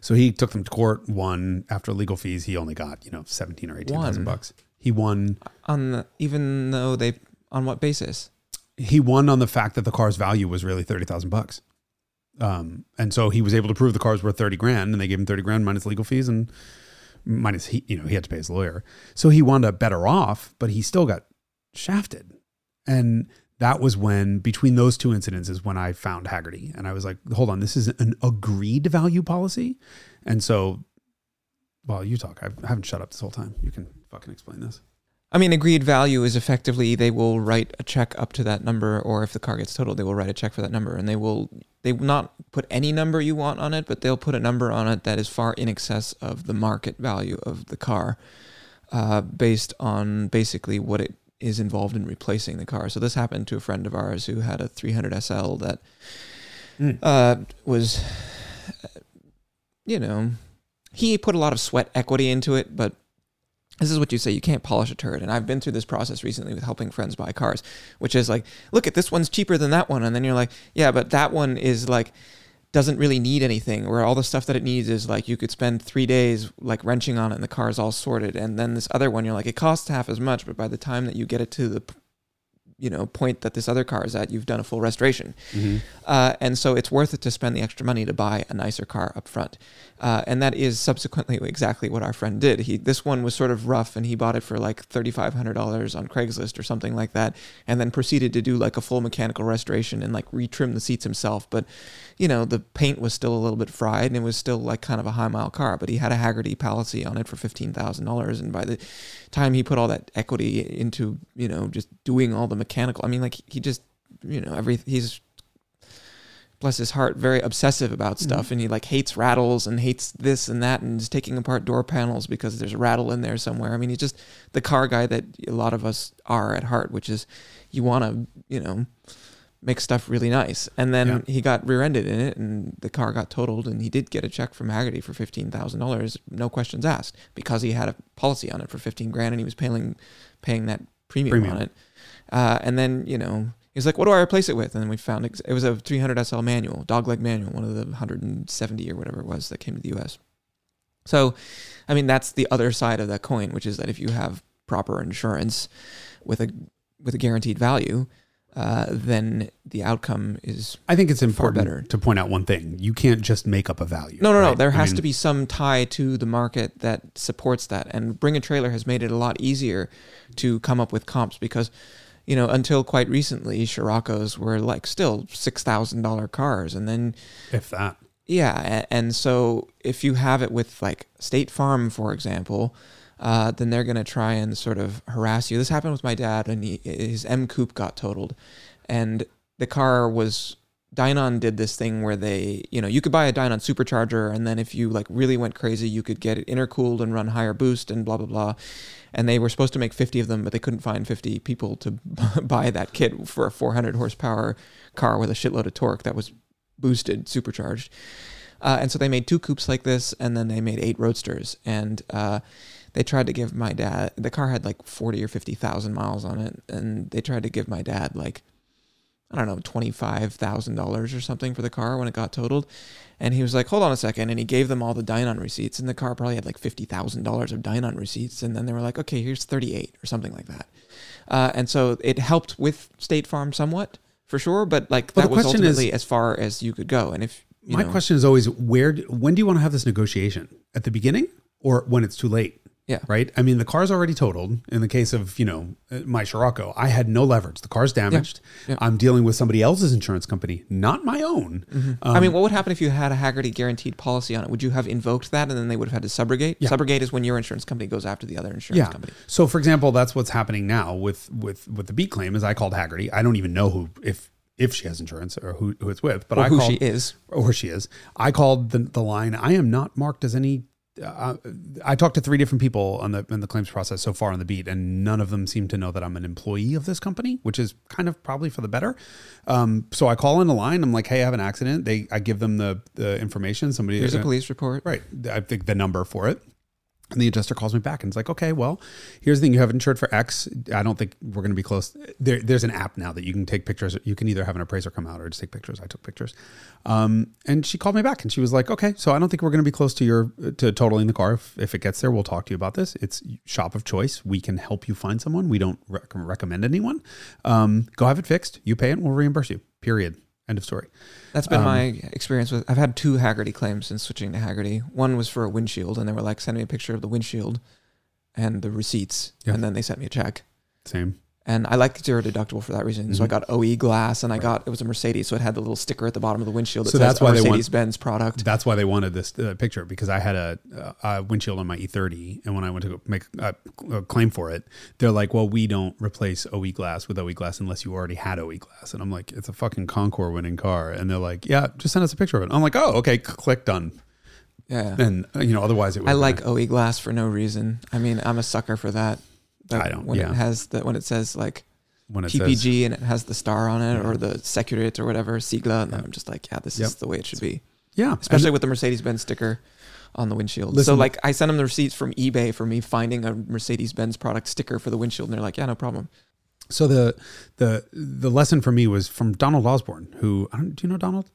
So he took them to court, won after legal fees. He only got, you know, 17 or 18,000 bucks. He won. On the, even though they on what basis? He won on the fact that the car's value was really 30,000 bucks. Um, and so he was able to prove the car's worth 30 grand and they gave him 30 grand minus legal fees and minus he, you know, he had to pay his lawyer. So he wound up better off, but he still got shafted. And that was when between those two incidents is when I found Hagerty and I was like, hold on, this is an agreed value policy. And so, well, you talk. I haven't shut up this whole time. You can fucking explain this. I mean, agreed value is effectively they will write a check up to that number, or if the car gets totaled, they will write a check for that number, and they will they will not put any number you want on it, but they'll put a number on it that is far in excess of the market value of the car, uh, based on basically what it is involved in replacing the car. So this happened to a friend of ours who had a 300 SL that Mm. uh, was, you know, he put a lot of sweat equity into it, but this is what you say you can't polish a turd and i've been through this process recently with helping friends buy cars which is like look at this one's cheaper than that one and then you're like yeah but that one is like doesn't really need anything where all the stuff that it needs is like you could spend three days like wrenching on it and the car is all sorted and then this other one you're like it costs half as much but by the time that you get it to the you know point that this other car is at you've done a full restoration uh, and so it's worth it to spend the extra money to buy a nicer car up front. Uh, and that is subsequently exactly what our friend did. He this one was sort of rough, and he bought it for like thirty five hundred dollars on Craigslist or something like that, and then proceeded to do like a full mechanical restoration and like retrim the seats himself. But you know the paint was still a little bit fried, and it was still like kind of a high mile car. But he had a Hagerty policy on it for fifteen thousand dollars, and by the time he put all that equity into you know just doing all the mechanical, I mean like he just you know every he's bless his heart, very obsessive about mm-hmm. stuff, and he like hates rattles and hates this and that, and is taking apart door panels because there's a rattle in there somewhere. I mean, he's just the car guy that a lot of us are at heart, which is you want to, you know, make stuff really nice. And then Yeah. he got rear-ended in it, and the car got totaled, and he did get a check from Hagerty for fifteen thousand dollars, no questions asked, because he had a policy on it for fifteen grand, and he was paying paying that premium, Premium. on it. Uh, and then you know he's like, "What do I replace it with?" And then we found ex- it was a 300 SL manual, dogleg manual, one of the 170 or whatever it was that came to the U.S. So, I mean, that's the other side of that coin, which is that if you have proper insurance with a with a guaranteed value, uh, then the outcome is I think it's important better. to point out one thing. You can't just make up a value. no, no, no. right? There I has mean, to be some tie to the market that supports that. And Bring a Trailer has made it a lot easier to come up with comps because, you know, until quite recently, Scirocco's were like still six thousand dollar cars, and then if that. yeah, and so if you have it with like State Farm, for example, uh, then they're gonna try and sort of harass you. This happened with my dad, and he, his M Coupe got totaled, and the car was. Dinan did this thing where they, you know, you could buy a Dinan supercharger, and then if you like really went crazy, you could get it intercooled and run higher boost and blah blah blah. And they were supposed to make 50 of them, but they couldn't find 50 people to buy that kit for a 400 horsepower car with a shitload of torque that was boosted, supercharged. Uh, and so they made two coupes like this, and then they made eight roadsters. And uh, they tried to give my dad the car had like 40 or 50,000 miles on it and they tried to give my dad like I don't know, $25,000 or something for the car when it got totaled. And he was like, hold on a second. And he gave them all the Dinan receipts. And the car probably had like $50,000 of Dinan receipts. And then they were like, okay, here's 38 or something like that. Uh, and so it helped with State Farm somewhat for sure. But like Well, that was question is- ultimately as far as you could go. And if, you My know, question is always where when do you want to have this negotiation? At the beginning or when it's too late? Yeah. Right? I mean, the car's already totaled. In the case of, you know, uh, my Scirocco, I had no leverage. The car's damaged. Yeah. I'm dealing with somebody else's insurance company, not my own. Um, I mean, what would happen if you had a Hagerty guaranteed policy on it? Would you have invoked that and then they would have had to subrogate? Yeah. Subrogate is when your insurance company goes after the other insurance yeah. company. So, for example, that's what's happening now with with with the beat claim. Is I called Hagerty. I don't even know who if if she has insurance or who, who it's with, but Or I who called, she is. or she is. I called the, the line. I am not marked as any. Uh, I talked to three different people on the in the claims process so far on the beat, and none of them seem to know that I'm an employee of this company, which is kind of probably for the better. Um, so I call in the line. I'm like, "Hey, I have an accident." They I give them the the information. Somebody Here's a police report. Right. I think the number for it. And the adjuster calls me back and it's like, okay, well, here's the thing. You have insured for X. I don't think we're going to be close. There, there's an app now that you can take pictures. You can either have an appraiser come out or just take pictures. I took pictures. Um, and she called me back and she was like, okay, so I don't think we're going to be close to your, to totaling the car. If, if it gets there, we'll talk to you about this. It's shop of choice. We can help you find someone. We don't rec- recommend anyone. Um, go have it fixed. You pay it. We'll reimburse you. Period. End of story. That's been Um, my experience with. I've had two Hagerty claims since switching to Hagerty. One was for a windshield, and they were like, "Send me a picture of the windshield and the receipts," Yeah. and then they sent me a check. Same. And I like zero deductible for that reason. So I Mhm. got OE glass, and I got it was a Mercedes, so it had the little sticker at the bottom of the windshield that So that's why they want- Mercedes Benz product. That's why they wanted this uh, picture because I had a, a windshield on my E30, and when I went to make a, a claim for it, they're like, "Well, we don't replace OE glass with OE glass unless you already had OE glass." And I'm like, "It's a fucking Concours winning car," and they're like, "Yeah, just send us a picture of it." I'm like, "Oh, okay, click done." Yeah, And uh, you know, otherwise it. I would've like OE glass for no reason. I mean, I'm a sucker for that. But I don't- When yeah. it has the when it says like when it says PPG and it has the star on it Yeah. or the Sekurit or whatever Sigla, and Yeah. I'm just like, yeah, this Yep. is the way it should be. yeah, Especially and- with the Mercedes Benz sticker on the windshield. Listen- so like, I sent them the receipts from eBay for me finding a Mercedes Benz product sticker for the windshield, and they're like, yeah, no problem. so the the the lesson for me was from Donald Osborne, who I don't, do you know Donald?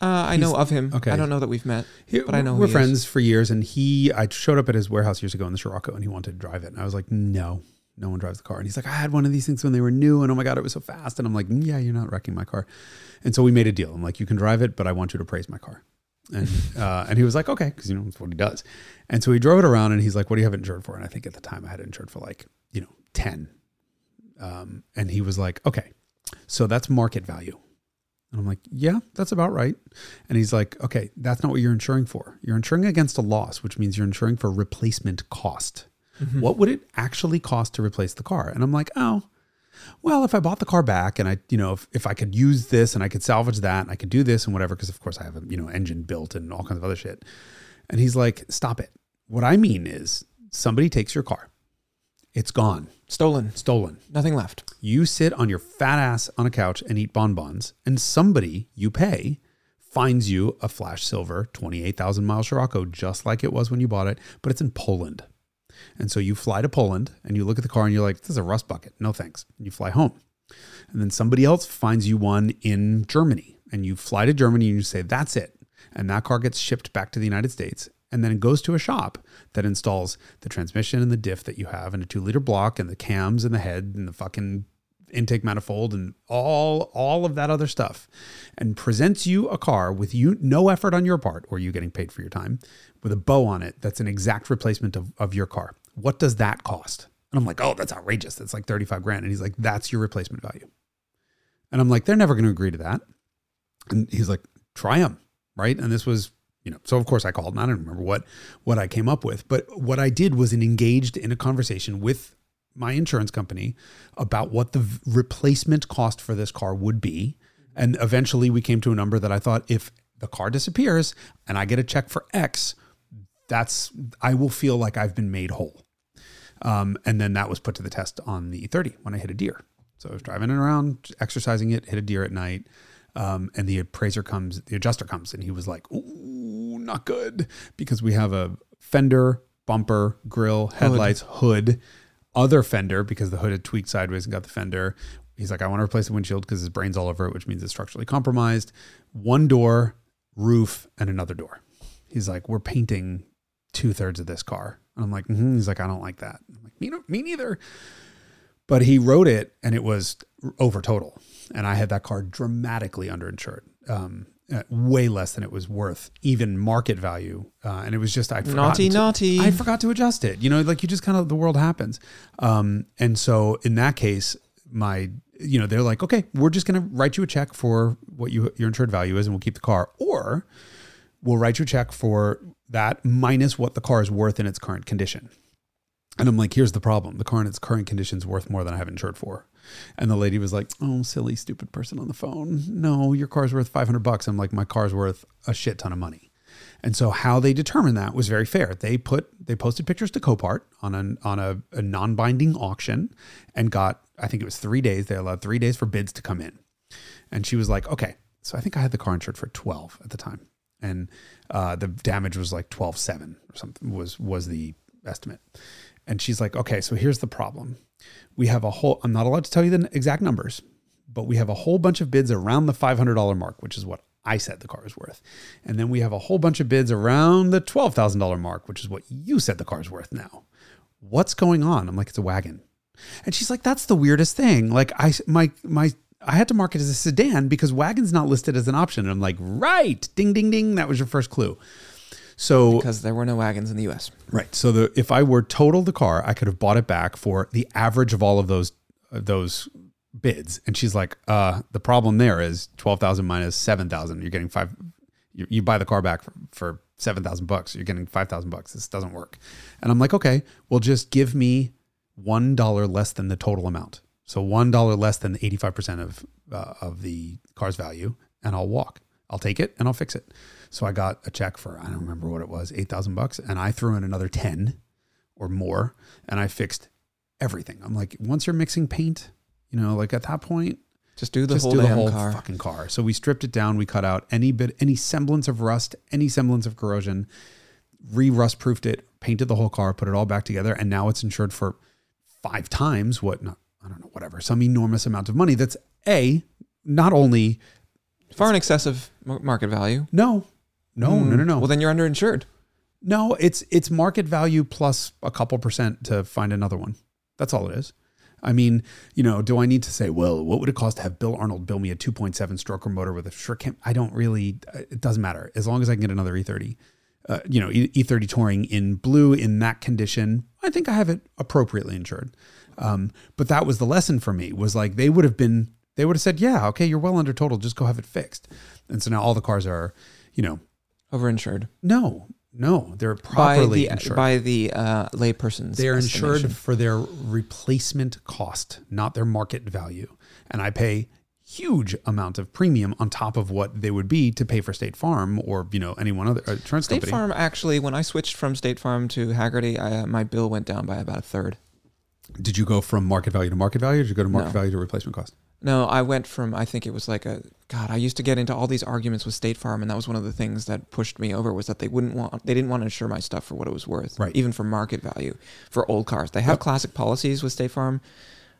Uh, I know of him. okay. I don't know that we've met. He, But I know we're he is. friends for years, and he I showed up at his warehouse years ago in the Scirocco, and he wanted to drive it, and I was like, no, no one drives the car, and he's like, I had one of these things when they were new, and oh my god, it was so fast, and I'm like, "Mm, yeah, you're not wrecking my car, and so we made a deal. I'm like, you can drive it, but I want you to praise my car, and uh, and he was like, okay, because you know that's what he does, and so he drove it around, and he's like, what do you have it insured for? And I think at the time I had it insured for like you know ten, um, and he was like, okay, so that's market value. And I'm like, yeah, that's about right. And he's like, okay, that's not what you're insuring for. You're insuring against a loss, which means you're insuring for replacement cost. Mm-hmm. What would it actually cost to replace the car? And I'm like, oh, well, if I bought the car back and I, you know, if, if I could use this and I could salvage that and I could do this and whatever, because of course I have a, you know, engine built and all kinds of other shit. And he's like, stop it. What I mean is somebody takes your car. It's gone, Stolen. stolen. Nothing left. You sit on your fat ass on a couch and eat bonbons, and somebody you pay finds you a flash silver 28,000 mile Scirocco, just like it was when you bought it, but it's in Poland. And so you fly to Poland and you look at the car and you're like, this is a rust bucket. No thanks. And you fly home. And then somebody else finds you one in Germany and you fly to Germany and you say, that's it. And that car gets shipped back to the United States. And then it goes to a shop that installs the transmission and the diff that you have and a two liter block and the cams and the head and the fucking intake manifold and all all of that other stuff and presents you a car with you no effort on your part or you getting paid for your time with a bow on it that's an exact replacement of, of your car. What does that cost? And i'm like oh that's outrageous. That's like 35 grand. And he's like that's your replacement value. And i'm like they're never going to agree to that. And he's like try them right? And this was you know so of course i called and i don't remember what what i came up with but what i did was an engaged in a conversation with my insurance company about what the v- replacement cost for this car would be. And eventually we came to a number that i thought if the car disappears and i get a check for x that's i will feel like i've been made whole. Um, and then that was put to the test on the E30 when i hit a deer. So i was driving it around exercising it hit a deer at night. Um, and the appraiser comes, the adjuster comes, and he was like, "Ooh, not good," because we have a fender bumper, grill, headlights, hood, other fender because the hood had tweaked sideways and got the fender. He's like, I want to replace the windshield because his brain's all over it, which means it's structurally compromised. One door, roof, and another door. He's like, we're painting two thirds of this car. And I'm like, mm-hmm. he's like, I don't like that. I'm like, me, me neither. But he wrote it and it was over total. And I had that car dramatically underinsured. Um, uh, way less than it was worth, even market value. Uh, and it was just I forgot Naughty, to, naughty. I forgot to adjust it. You know, like you just kind of the world happens. Um, and so in that case, my you know they're like, okay, we're just going to write you a check for what you your insured value is, and we'll keep the car, or we'll write you a check for that minus what the car is worth in its current condition. And I'm like, here's the problem: the car in its current condition is worth more than I have insured for. And the lady was like, "Oh, silly, stupid person on the phone. No, your car's worth 500 bucks." I'm like, "My car's worth a shit ton of money." And so how they determined that was very fair. They put they posted pictures to Copart on an on a, a non-binding auction and got I think it was three days. They allowed three days for bids to come in. And she was like, "Okay." So I think I had the car insured for 12 at the time, and uh, the damage was like 12.7 or something was was the estimate. And she's like, "Okay, so here's the problem." we have a whole i'm not allowed to tell you the exact numbers but we have a whole bunch of bids around the $500 mark which is what i said the car is worth. And then we have a whole bunch of bids around the $12000 mark which is what you said the car is worth now. What's going on? I'm like it's a wagon. And she's like that's the weirdest thing. Like i my my i had to mark it as a sedan because wagon's not listed as an option. And i'm like right. Ding ding ding. That was your first clue so because there were no wagons in the U.S. Right. So the if I were total the car, I could have bought it back for the average of all of those uh, those bids. And she's like, uh, the problem there is twelve thousand minus seven thousand. You're getting five. You, you buy the car back for, for seven thousand bucks. You're getting five thousand bucks. This doesn't work. And I'm like, okay, well, just give me one dollar less than the total amount. So one dollar less than the eighty five percent of uh, of the car's value, and I'll walk. I'll take it and I'll fix it. So I got a check for I don't remember what it was, eight thousand bucks, and I threw in another ten or more, and I fixed everything. I'm like, once you're mixing paint, you know, like at that point, just do the just whole do the whole car. fucking car. So we stripped it down. We cut out any bit, any semblance of rust, any semblance of corrosion, re-rust proofed it, painted the whole car, put it all back together, and now it's insured for five times what? Not, I don't know, whatever, some enormous amount of money. That's a not only Far in excess of market value. no, no, Hmm. no, no, no. Well, then you're underinsured. No, it's it's market value plus a couple percent to find another one. That's all it is. I mean, you know, do I need to say, well, what would it cost to have Bill Arnold build me a 2.7 stroker motor with a short cam? I don't really. It doesn't matter as long as I can get another E30. Uh, you know, E- E30 touring in blue in that condition. I think I have it appropriately insured. Um, but that was the lesson for me. Was like they would have been. They would have said, yeah, okay, you're well under total. Just go have it fixed. And so now all the cars are, you know, Overinsured. no, no, they're By properly the, insured. by the uh, layperson's They're insured for their replacement cost, not their market value. And I pay huge amount of premium on top of what they would be to pay for State Farm or you know any one other uh, insurance State company. Farm actually, when I switched from State Farm to Hagerty, I, uh, my bill went down by about a third. Did you go from market value to market value, or did you go to market No. value to replacement cost? No, I went from I think it was like a God. I used to get into all these arguments with State Farm, and that was one of the things that pushed me over was that they wouldn't want they didn't want to insure my stuff for what it was worth, Right. Even for market value for old cars. They have Yep. classic policies with State Farm.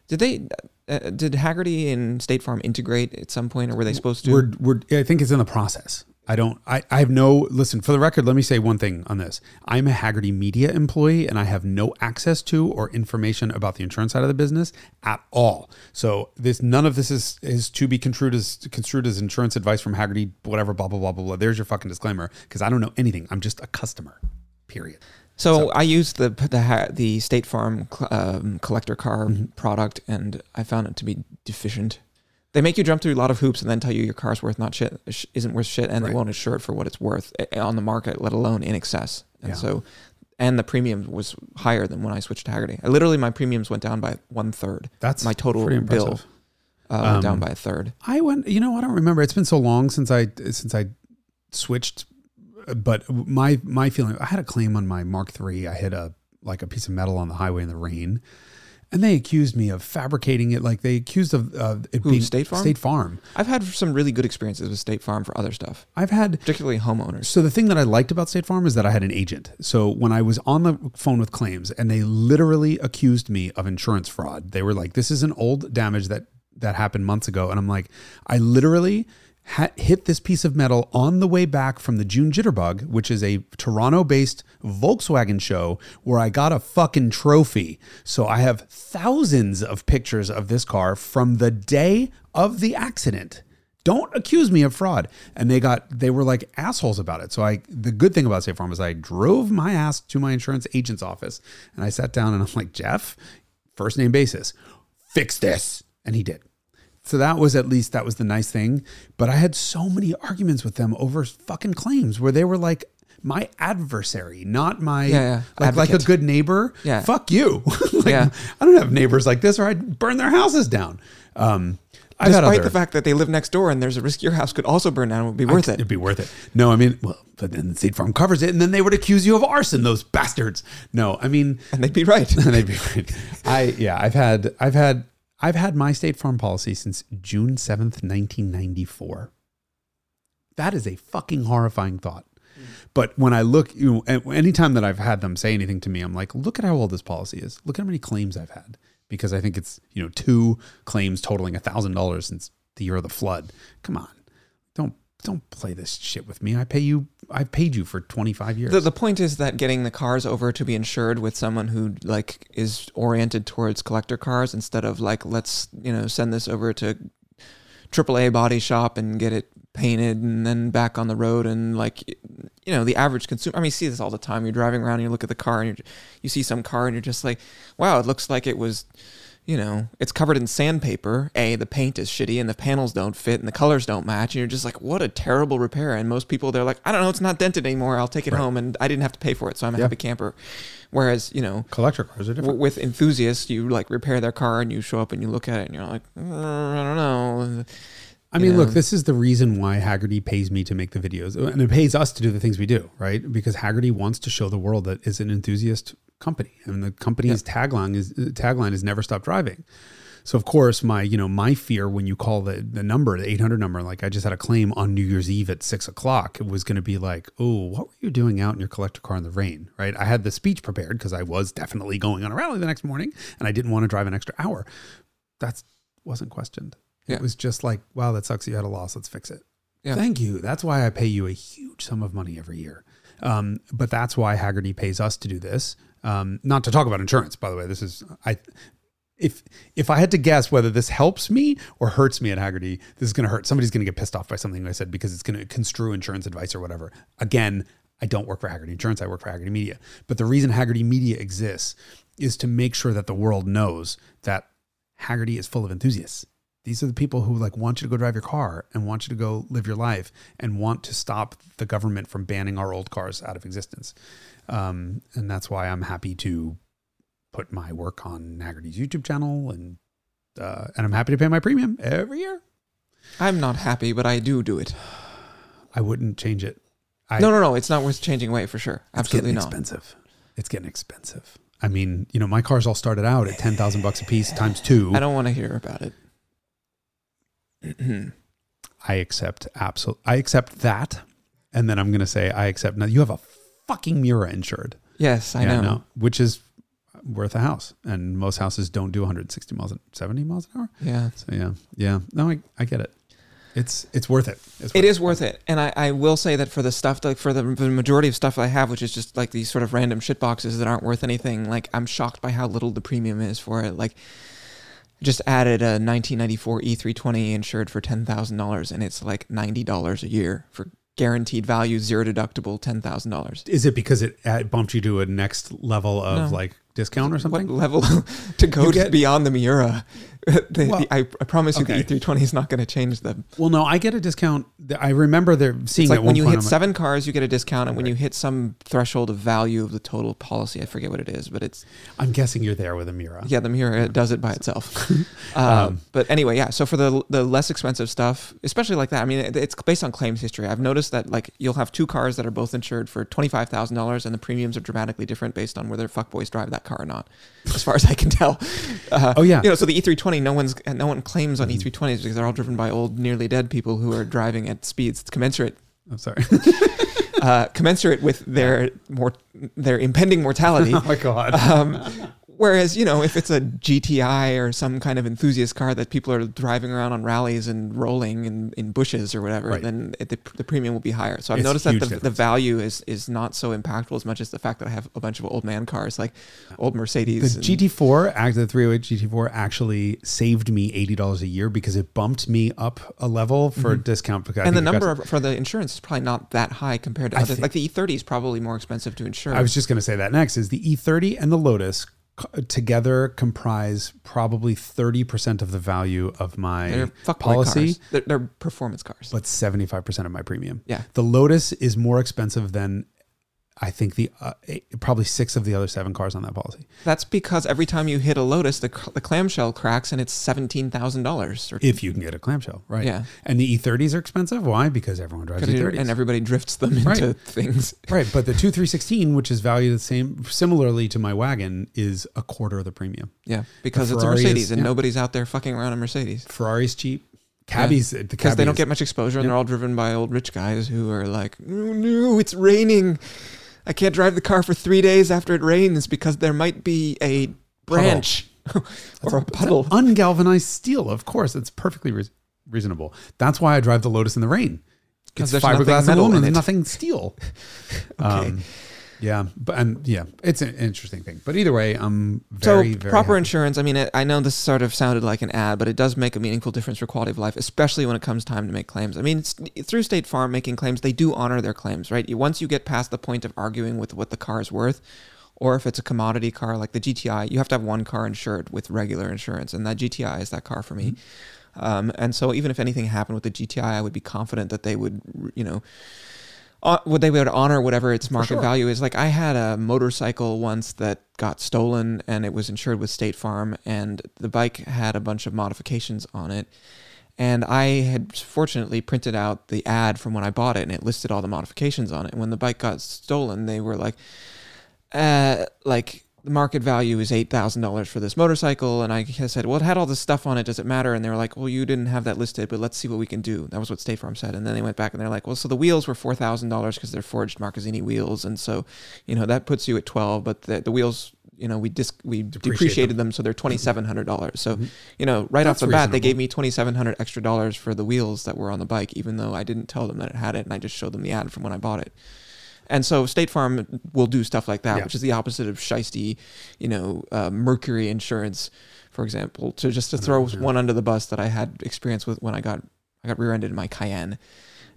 Did they? Uh, did Hagerty and State Farm integrate at some point, or were they supposed to? We're, we're, I think it's in the process. I don't, I, I have no, listen, for the record, let me say one thing on this. I'm a Hagerty media employee and I have no access to or information about the insurance side of the business at all. So this, none of this is, is to be construed as, construed as insurance advice from Hagerty, whatever, blah, blah, blah, blah, blah. There's your fucking disclaimer because I don't know anything. I'm just a customer, period. So, I used the the the State Farm um, collector car Mm-hmm. product, and I found it to be deficient. They make you jump through a lot of hoops, and then tell you your car's worth not shit, isn't worth shit, and Right. they won't insure it for what it's worth eh, on the market, let alone in excess. And Yeah. so, and the premium was higher than when I switched to Hagerty. I literally my premiums went down by one third. That's My total bill uh, went down Um, by a third. I went. You know, I don't remember. It's been so long since I since I switched. But my my feeling, I had a claim on my Mark III. I hit a like a piece of metal on the highway in the rain, And they accused me of fabricating it. Like they accused of uh, it being State Farm? State Farm. I've had some really good experiences with State Farm for other stuff, I've had particularly homeowners. So the thing that I liked about State Farm is that I had an agent. So when I was on the phone with claims and they literally accused me of insurance fraud, they were like, "This is an old damage that that happened months ago," and I'm like, I literally ha- hit this piece of metal on the way back from the June Jitterbug, which is a Toronto-based Volkswagen show where I got a fucking trophy. So I have thousands of pictures of this car from the day of the accident. Don't accuse me of fraud. And they got they were like assholes about it. So i the good thing about state farm is i drove my ass to my insurance agent's office and i sat down and i'm like jeff first name basis fix this. And he did so that was at least that was the nice thing but i had so many arguments with them over fucking claims where they were like my adversary not my Yeah, yeah. like like a good neighbor Yeah. fuck you like, Yeah. i don't have neighbors like this or i'd burn their houses down um I've Despite the fact that they live next door and there's a risk your house could also burn down, it would be worth it. It'd be worth it. No, I mean, well, but then State Farm covers it, and then they would accuse you of arson. Those bastards. No, I mean, And they'd be right. they'd be right. I yeah, I've had, I've had, I've had my State Farm policy since June seventh, nineteen ninety four. That is a fucking horrifying thought. But when I look, you know, anytime that I've had them say anything to me, I'm like, look at how old this policy is. Look at how many claims I've had because I think it's you know two claims totaling a thousand dollars since the year of the flood. Come on, don't don't play this shit with me. I pay you. I paid you for 25 years. The, the point is that getting the cars over to be insured with someone who like is oriented towards collector cars instead of like let's you know send this over to AAA body shop and get it painted and then back on the road and like you know the average consumer I mean you see this all the time you're driving around and you look at the car and you you see some car and you're just like wow it looks like it was you know it's covered in sandpaper. A the paint is shitty and the panels don't fit and the colors don't match. And you're just like what a terrible repair. And most people they're like I don't know it's not dented anymore. I'll take it Right. home. And I didn't have to pay for it so I'm a Yeah. happy camper. Whereas you know Collector cars are different. w- with enthusiasts you like repair their car and you show up and you look at it and you're like "Uh, I don't know I mean, look, this is the reason why Hagerty pays me to make the videos, and it pays us to do the things we do, right? Because Hagerty wants to show the world that it's an enthusiast company, and the company's tagline is uh, tagline is "Never stop driving." So, of course, my you know my fear when you call the the number, the eight hundred number, like I just had a claim on New Year's Eve at six o'clock, it was going to be like, oh, what were you doing out in your collector car in the rain, right? I had the speech prepared because I was definitely going on a rally the next morning, and I didn't want to drive an extra hour. That wasn't questioned. Yeah. It was just like, wow, that sucks. You had a loss. Let's fix it. Yeah. Thank you. That's why I pay you a huge sum of money every year. Um, but that's why Hagerty pays us to do this. Um, not to talk about insurance, by the way. This is I. If if I had to guess whether this helps me or hurts me at Hagerty, this is going to hurt. Somebody's going to get pissed off by something I said because it's going to construe insurance advice or whatever. Again, I don't work for Hagerty Insurance. I work for Hagerty Media. But the reason Hagerty Media exists is to make sure that the world knows that Hagerty is full of enthusiasts. These are the people who like want you to go drive your car and want you to go live your life and want to stop the government from banning our old cars out of existence. Um, and that's why I'm happy to put my work on Hagerty's YouTube channel and uh, and I'm happy to pay my premium every year. I'm not happy but I do do it I wouldn't change it. I, no no no it's not worth changing away for sure Absolutely it's getting not expensive. It's getting expensive. I mean, you know, my cars all started out at ten thousand bucks a piece times two. I don't want to hear about it I accept absolute. I accept that, and then I'm going to say I accept. Now you have a fucking Miura insured. yes I Yeah, know no, which is worth a house, and most houses don't do 160 miles, an 70 miles an hour. yeah So yeah, yeah. No, I, I get it. It's it's worth it. It's It is worth it, and I, I will say that for the stuff like for the, the majority of stuff I have, which is just like these sort of random shit boxes that aren't worth anything. Like I'm shocked by how little the premium is for it. Like just added a 1994 E320 insured for ten thousand dollars, and it's like ninety dollars a year for guaranteed value, zero deductible, ten thousand dollars. Is it because it bumped you to a next level of No. like discount or something? What level to go You to get- beyond the Miura the, Well, the- I, I promise you, okay. the E320 is not going to change them. Well, no, I get a discount. I remember there seeing like when you hit like, seven cars, you get a discount, and when you hit some threshold of value of the total policy, I forget what it is, but it's I'm guessing you're there with a Miura. yeah, the Miura it does it by itself. um, but anyway, yeah. So for the the less expensive stuff, especially like that, I mean, it, it's based on claims history. I've noticed that like you'll have two cars that are both insured for twenty five thousand dollars, and the premiums are dramatically different based on whether fuckboys drive that car or not, as far as I can tell. Uh, Oh, yeah. you know, so the E320, no one's no one claims on E320s because they're all driven by old, nearly dead people who are driving at speeds commensurate I'm sorry. uh, commensurate with their more their impending mortality. oh my god. Um, whereas, you know, if it's a GTI or some kind of enthusiast car that people are driving around on rallies and rolling in, in bushes or whatever, Right. then it, the, the premium will be higher. So I've It's noticed that the, the value is is not so impactful as much as the fact that I have a bunch of old man cars, like old the Mercedes. and- GT4, the 308 GT4 actually saved me $80 a year because it bumped me up a level for a discount. Because Mm-hmm. and the number of, for the insurance is probably not that high compared to I other, think- like the E30 is probably more expensive to insure. I was just going to say that next is the E30 and the Lotus together comprise probably 30% of the value of my they're policy. They're, they're performance cars. but 75% of my premium. yeah. The Lotus is more expensive than I think the uh, eight, probably six of the other seven cars on that policy. That's because every time you hit a Lotus, the, the clamshell cracks and it's seventeen thousand dollars. If you can get a clamshell, right? Yeah. And the E30s are expensive. Why? Because everyone drives E30s. and everybody drifts them into Right. things. right. But the 2316, which is valued the same, similarly to my wagon, is a quarter of the premium. Yeah, because it's a Mercedes, is- and yeah. nobody's out there fucking around a Mercedes Ferrari's cheap. Cabbies, the because cabbie they don't get much exposure, and Yep. they're all driven by old rich guys who are like, "No, no, it's raining. I can't drive the car for three days after it rains because there might be a branch or a puddle." an ungalvanized steel. Of course, it's perfectly reas reasonable. That's why I drive the Lotus in the rain. It's there's nothing fiberglass and metal aluminum, it. nothing steel. Um, yeah, but and yeah, it's an interesting thing. But either way, I'm very, so very proper happy. insurance. I mean, it, I know this sort of sounded like an ad, but it does make a meaningful difference for quality of life, especially when it comes time to make claims. I mean, through State Farm making claims, they do honor their claims, right? Once you get past the point of arguing with what the car is worth, or if it's a commodity car like the GTI, you have to have one car insured with regular insurance, and that GTI is that car for me. Um, and so, even if anything happened with the GTI, I would be confident that they would, you know, uh, would they would honor whatever its market sure. value is. Like I had a motorcycle once that got stolen and it was insured with State Farm and the bike had a bunch of modifications on it. And I had fortunately printed out the ad from when I bought it and it listed all the modifications on it. And when the bike got stolen, they were like, uh, like the market value is eight thousand dollars for this motorcycle, and I said, well, it had all this stuff on it. Does it matter? And they were like, well, you didn't have that listed, but let's see what we can do. That was what State Farm said, and then they went back and they're like, well, so the wheels were four thousand dollars because they're forged Marchesini wheels, and so you know that puts you at twelve, but the, the wheels. You know, we dis- we Depreciate depreciated them, so they're twenty seven hundred dollars. So, Mhm. you know, right That's off the bat, they gave me twenty seven hundred extra dollars for the wheels that were on the bike, even though I didn't tell them that it had it, and I just showed them the ad from when I bought it. And so State Farm will do stuff like that, Yeah. which is the opposite of shisty, you know, uh, Mercury Insurance, for example. To just to throw Yeah. one under the bus that I had experience with when I got I got rear-ended in my Cayenne,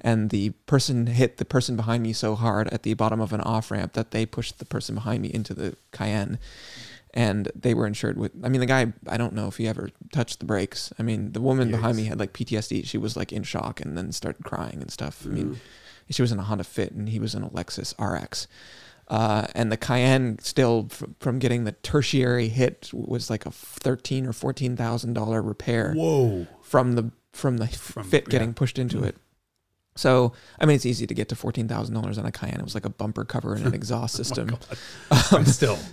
and the person hit the person behind me so hard at the bottom of an off ramp that they pushed the person behind me into the Cayenne. And they were insured with. I mean, the guy. I don't know if he ever touched the brakes. I mean, the woman behind me had like PTSD. She was like in shock and then started crying and stuff. I Mm. She was in a Honda Fit and he was in a Lexus RX. Uh, and the Cayenne still f- from getting the tertiary hit was like a thirteen or fourteen thousand dollar repair Whoa. from the from the From- Fit yeah. getting pushed into Mm. it. So I mean, it's easy to get to fourteen thousand dollars on a Cayenne. It was like a bumper cover and an exhaust system. But still.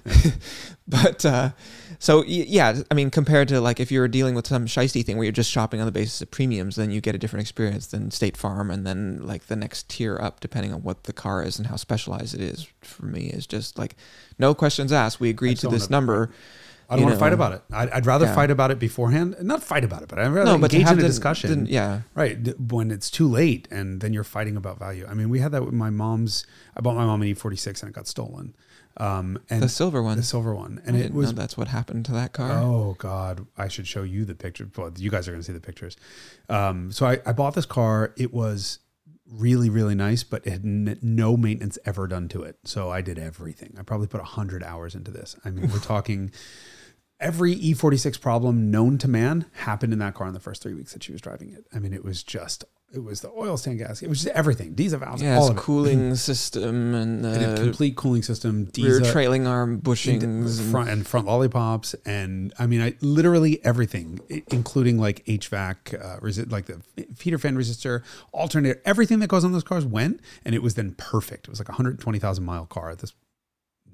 But uh, so yeah, I mean, compared to like if you were dealing with some shisty thing where you're just shopping on the basis of premiums, then you get a different experience than State Farm, and then like the next tier up, depending on what the car is and how specialized it is. For me, is just like no questions asked. We agreed to this number. I don't You want to fight about it. I'd, I'd rather Yeah. fight about it beforehand. Not fight about it, but I'd rather No, but engage in a the- discussion. the- yeah, Right. When it's too late and then you're fighting about value. I mean, we had that with my mom's. I bought my mom an E46 and it got stolen. Um, and the silver one. the silver one. And it was know that's what happened to that car. Oh God, I should show you the picture. Well, you guys are going to see the pictures. Um, so I, I bought this car. It was really, really nice, but it had n- no maintenance ever done to it. So I did everything. I probably put hundred hours into this. I mean, we're talking every E46 problem known to man happened in that car in the first three weeks that she was driving it. I mean, it was just, it was the oil stand gas, it was just everything, DISA valves, Yeah, all of it. cooling system and It uh, complete cooling system, rear diesel, trailing arm bushings. and- front and front lollipops, and I mean, I literally everything, including like HVAC, uh, resi- like the feeder fan resistor, alternator, everything that goes on those cars went, and it was then perfect. It was like a 120,000 mile car at this.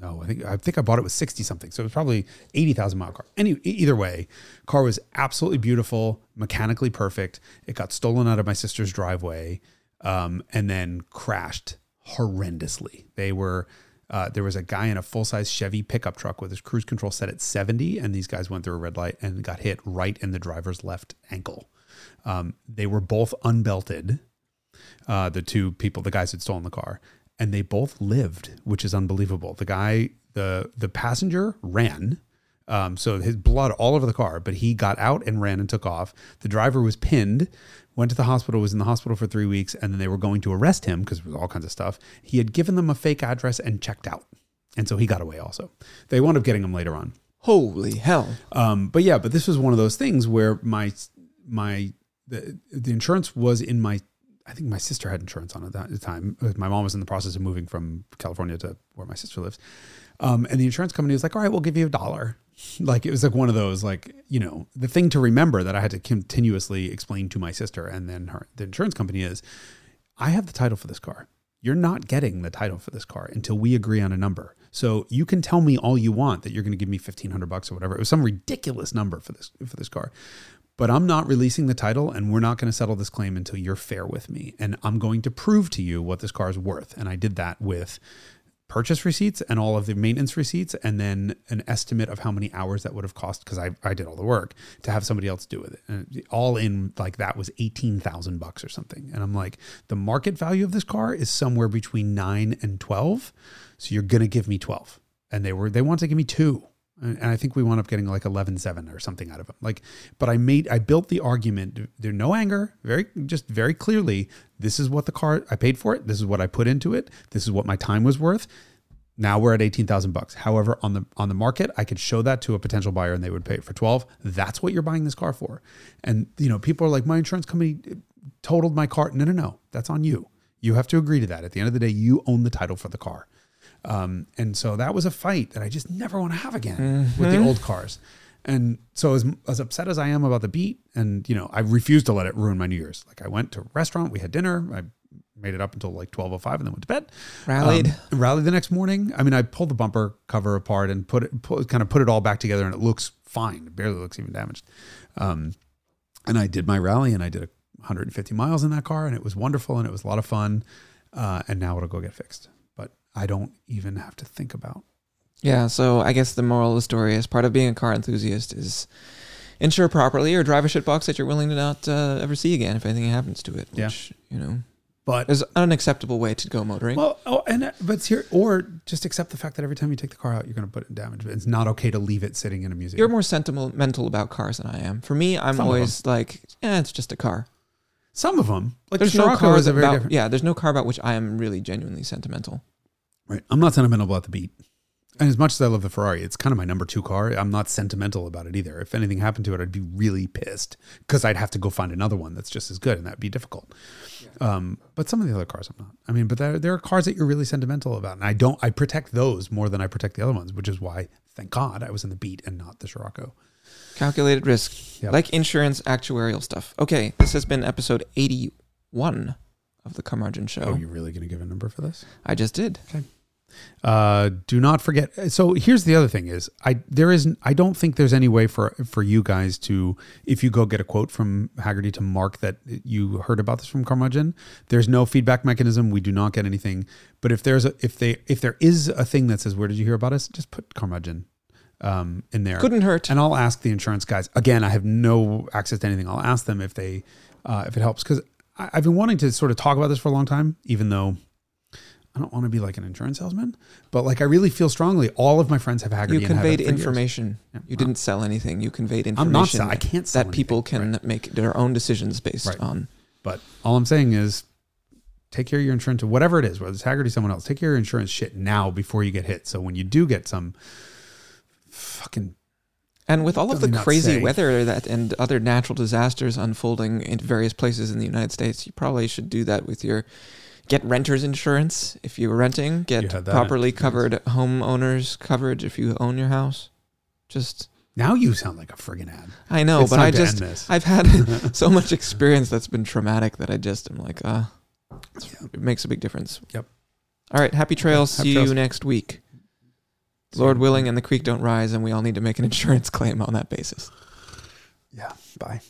No, I think I think I bought it with 60 something, so it was probably 80,000 mile car. Any either way, car was absolutely beautiful, mechanically perfect. It got stolen out of my sister's driveway, um, and then crashed horrendously. They were uh, there was a guy in a full size Chevy pickup truck with his cruise control set at 70, and these guys went through a red light and got hit right in the driver's left ankle. Um, they were both unbelted, uh, the two people, the guys had stolen the car, and they both lived, which is unbelievable. The guy, the the passenger ran. Um, so his blood all over the car, but he got out and ran and took off. The driver was pinned, went to the hospital, was in the hospital for three weeks, and then they were going to arrest him because it was all kinds of stuff. He had given them a fake address and checked out. And so he got away also. They wound up getting him later on. Holy hell! Um, but yeah, but this was one of those things where my my the, the insurance was in my I think my sister had insurance on it at the time. My mom was in the process of moving from California to where my sister lives. Um, and the insurance company was like, all right, we'll give you a dollar. Like it was like one of those, like, you know, the thing to remember that I had to continuously explain to my sister and then her, the insurance company is, I have the title for this car. You're not getting the title for this car until we agree on a number. So you can tell me all you want that you're going to give me 1500 bucks or whatever. It was some ridiculous number for this, for this car but I'm not releasing the title and we're not going to settle this claim until you're fair with me. And I'm going to prove to you what this car is worth. And I did that with purchase receipts and all of the maintenance receipts and then an estimate of how many hours that would have cost because I, I did all the work to have somebody else do with it. And all in like that was 18,000 bucks or something. And I'm like, the market value of this car is somewhere between nine and 12. So you're going to give me 12. And they were, they wanted to give me two and I think we wound up getting like 11-7 or something out of him. Like, but I made, I built the argument. There's no anger. Very, just very clearly, this is what the car I paid for it. This is what I put into it. This is what my time was worth. Now we're at eighteen thousand bucks. However, on the on the market, I could show that to a potential buyer and they would pay for twelve. That's what you're buying this car for. And you know, people are like, my insurance company uh, totaled my car. No, no, no. That's on you. You have to agree to that. At the end of the day, you own the title for the car. Um, and so that was a fight that I just never want to have again with the old cars. And so as, as upset as I am about the beat and, you know, I refused to let it ruin my New Year's. Like I went to a restaurant, we had dinner, I made it up until like 1205 and then went to bed. Rallied. Um, rallied the next morning. I mean, I pulled the bumper cover apart and put it, put, kind of put it all back together and it looks fine. It barely looks even damaged. Um, and I did my rally and I did a 150 miles in that car and it was wonderful and it was a lot of fun. Uh, and now it'll go get fixed. But I don't even have to think about. Yeah, so I guess the moral of the story is part of being a car enthusiast is insure properly or drive a shitbox that you're willing to not uh, ever see again if anything happens to it. Yeah. Which, you know, But is an unacceptable way to go motoring. well, oh, and uh, but it's here, or just accept the fact that every time you take the car out, you're going to put it in damage. It's not okay to leave it sitting in a museum. You're more sentimental about cars than I am. For me, I'm Some always like, yeah, it's just a car. Some of them, like There's the no car is a very about different. yeah. There's no car about which I am really genuinely sentimental. Right. I'm not sentimental about the Beat. And as much as I love the Ferrari, it's kind of my number two car. I'm not sentimental about it either. If anything happened to it, I'd be really pissed because I'd have to go find another one that's just as good, and that'd be difficult. Um, but some of the other cars, I'm not. I mean, but there, there are cars that you're really sentimental about, and I don't. I protect those more than I protect the other ones, which is why, thank God, I was in the Beat and not the Scirocco. Calculated risk, Yep. like insurance, actuarial stuff. Okay, this has been episode 81 of the Carmudgeon Show. Oh, you're really going to give a number for this? I just did. Okay. Uh, do not forget. So here's the other thing: is I there is I don't think there's any way for for you guys to if you go get a quote from Hagerty to mark that you heard about this from Carmudgeon. There's no feedback mechanism. We do not get anything. But if there's a if they if there is a thing that says where did you hear about us, just put Carmudgeon um, in there. Couldn't hurt. And I'll ask the insurance guys again. I have no access to anything. I'll ask them if they uh, if it helps because I've been wanting to sort of talk about this for a long time, even though. I don't want to be like an insurance salesman, but like I really feel strongly. All of my friends have Hagerty. You conveyed information. Yeah. You didn't sell anything. You conveyed information. I'm not. Sell, I can't sell that people can right. make their own decisions based Right. on. But all I'm saying is, take care of your insurance, whatever it is, whether it's Hagerty, or someone else. Take care of your insurance shit now before you get hit. So when you do get some fucking And with all of the Let me not crazy weather that and other natural disasters unfolding in various places in the United States, you probably should do that with your get renters insurance if you're renting, get properly covered homeowners coverage if you own your house. Just Now you sound like a friggin' ad. I know, It's but I just. I've had so much experience that's been traumatic that I just am like, uh it makes a big difference. Yep. All right, happy trails. happy See trails. you next week. Lord willing and the creek don't rise and we all need to make an insurance claim on that basis. Yeah. Bye.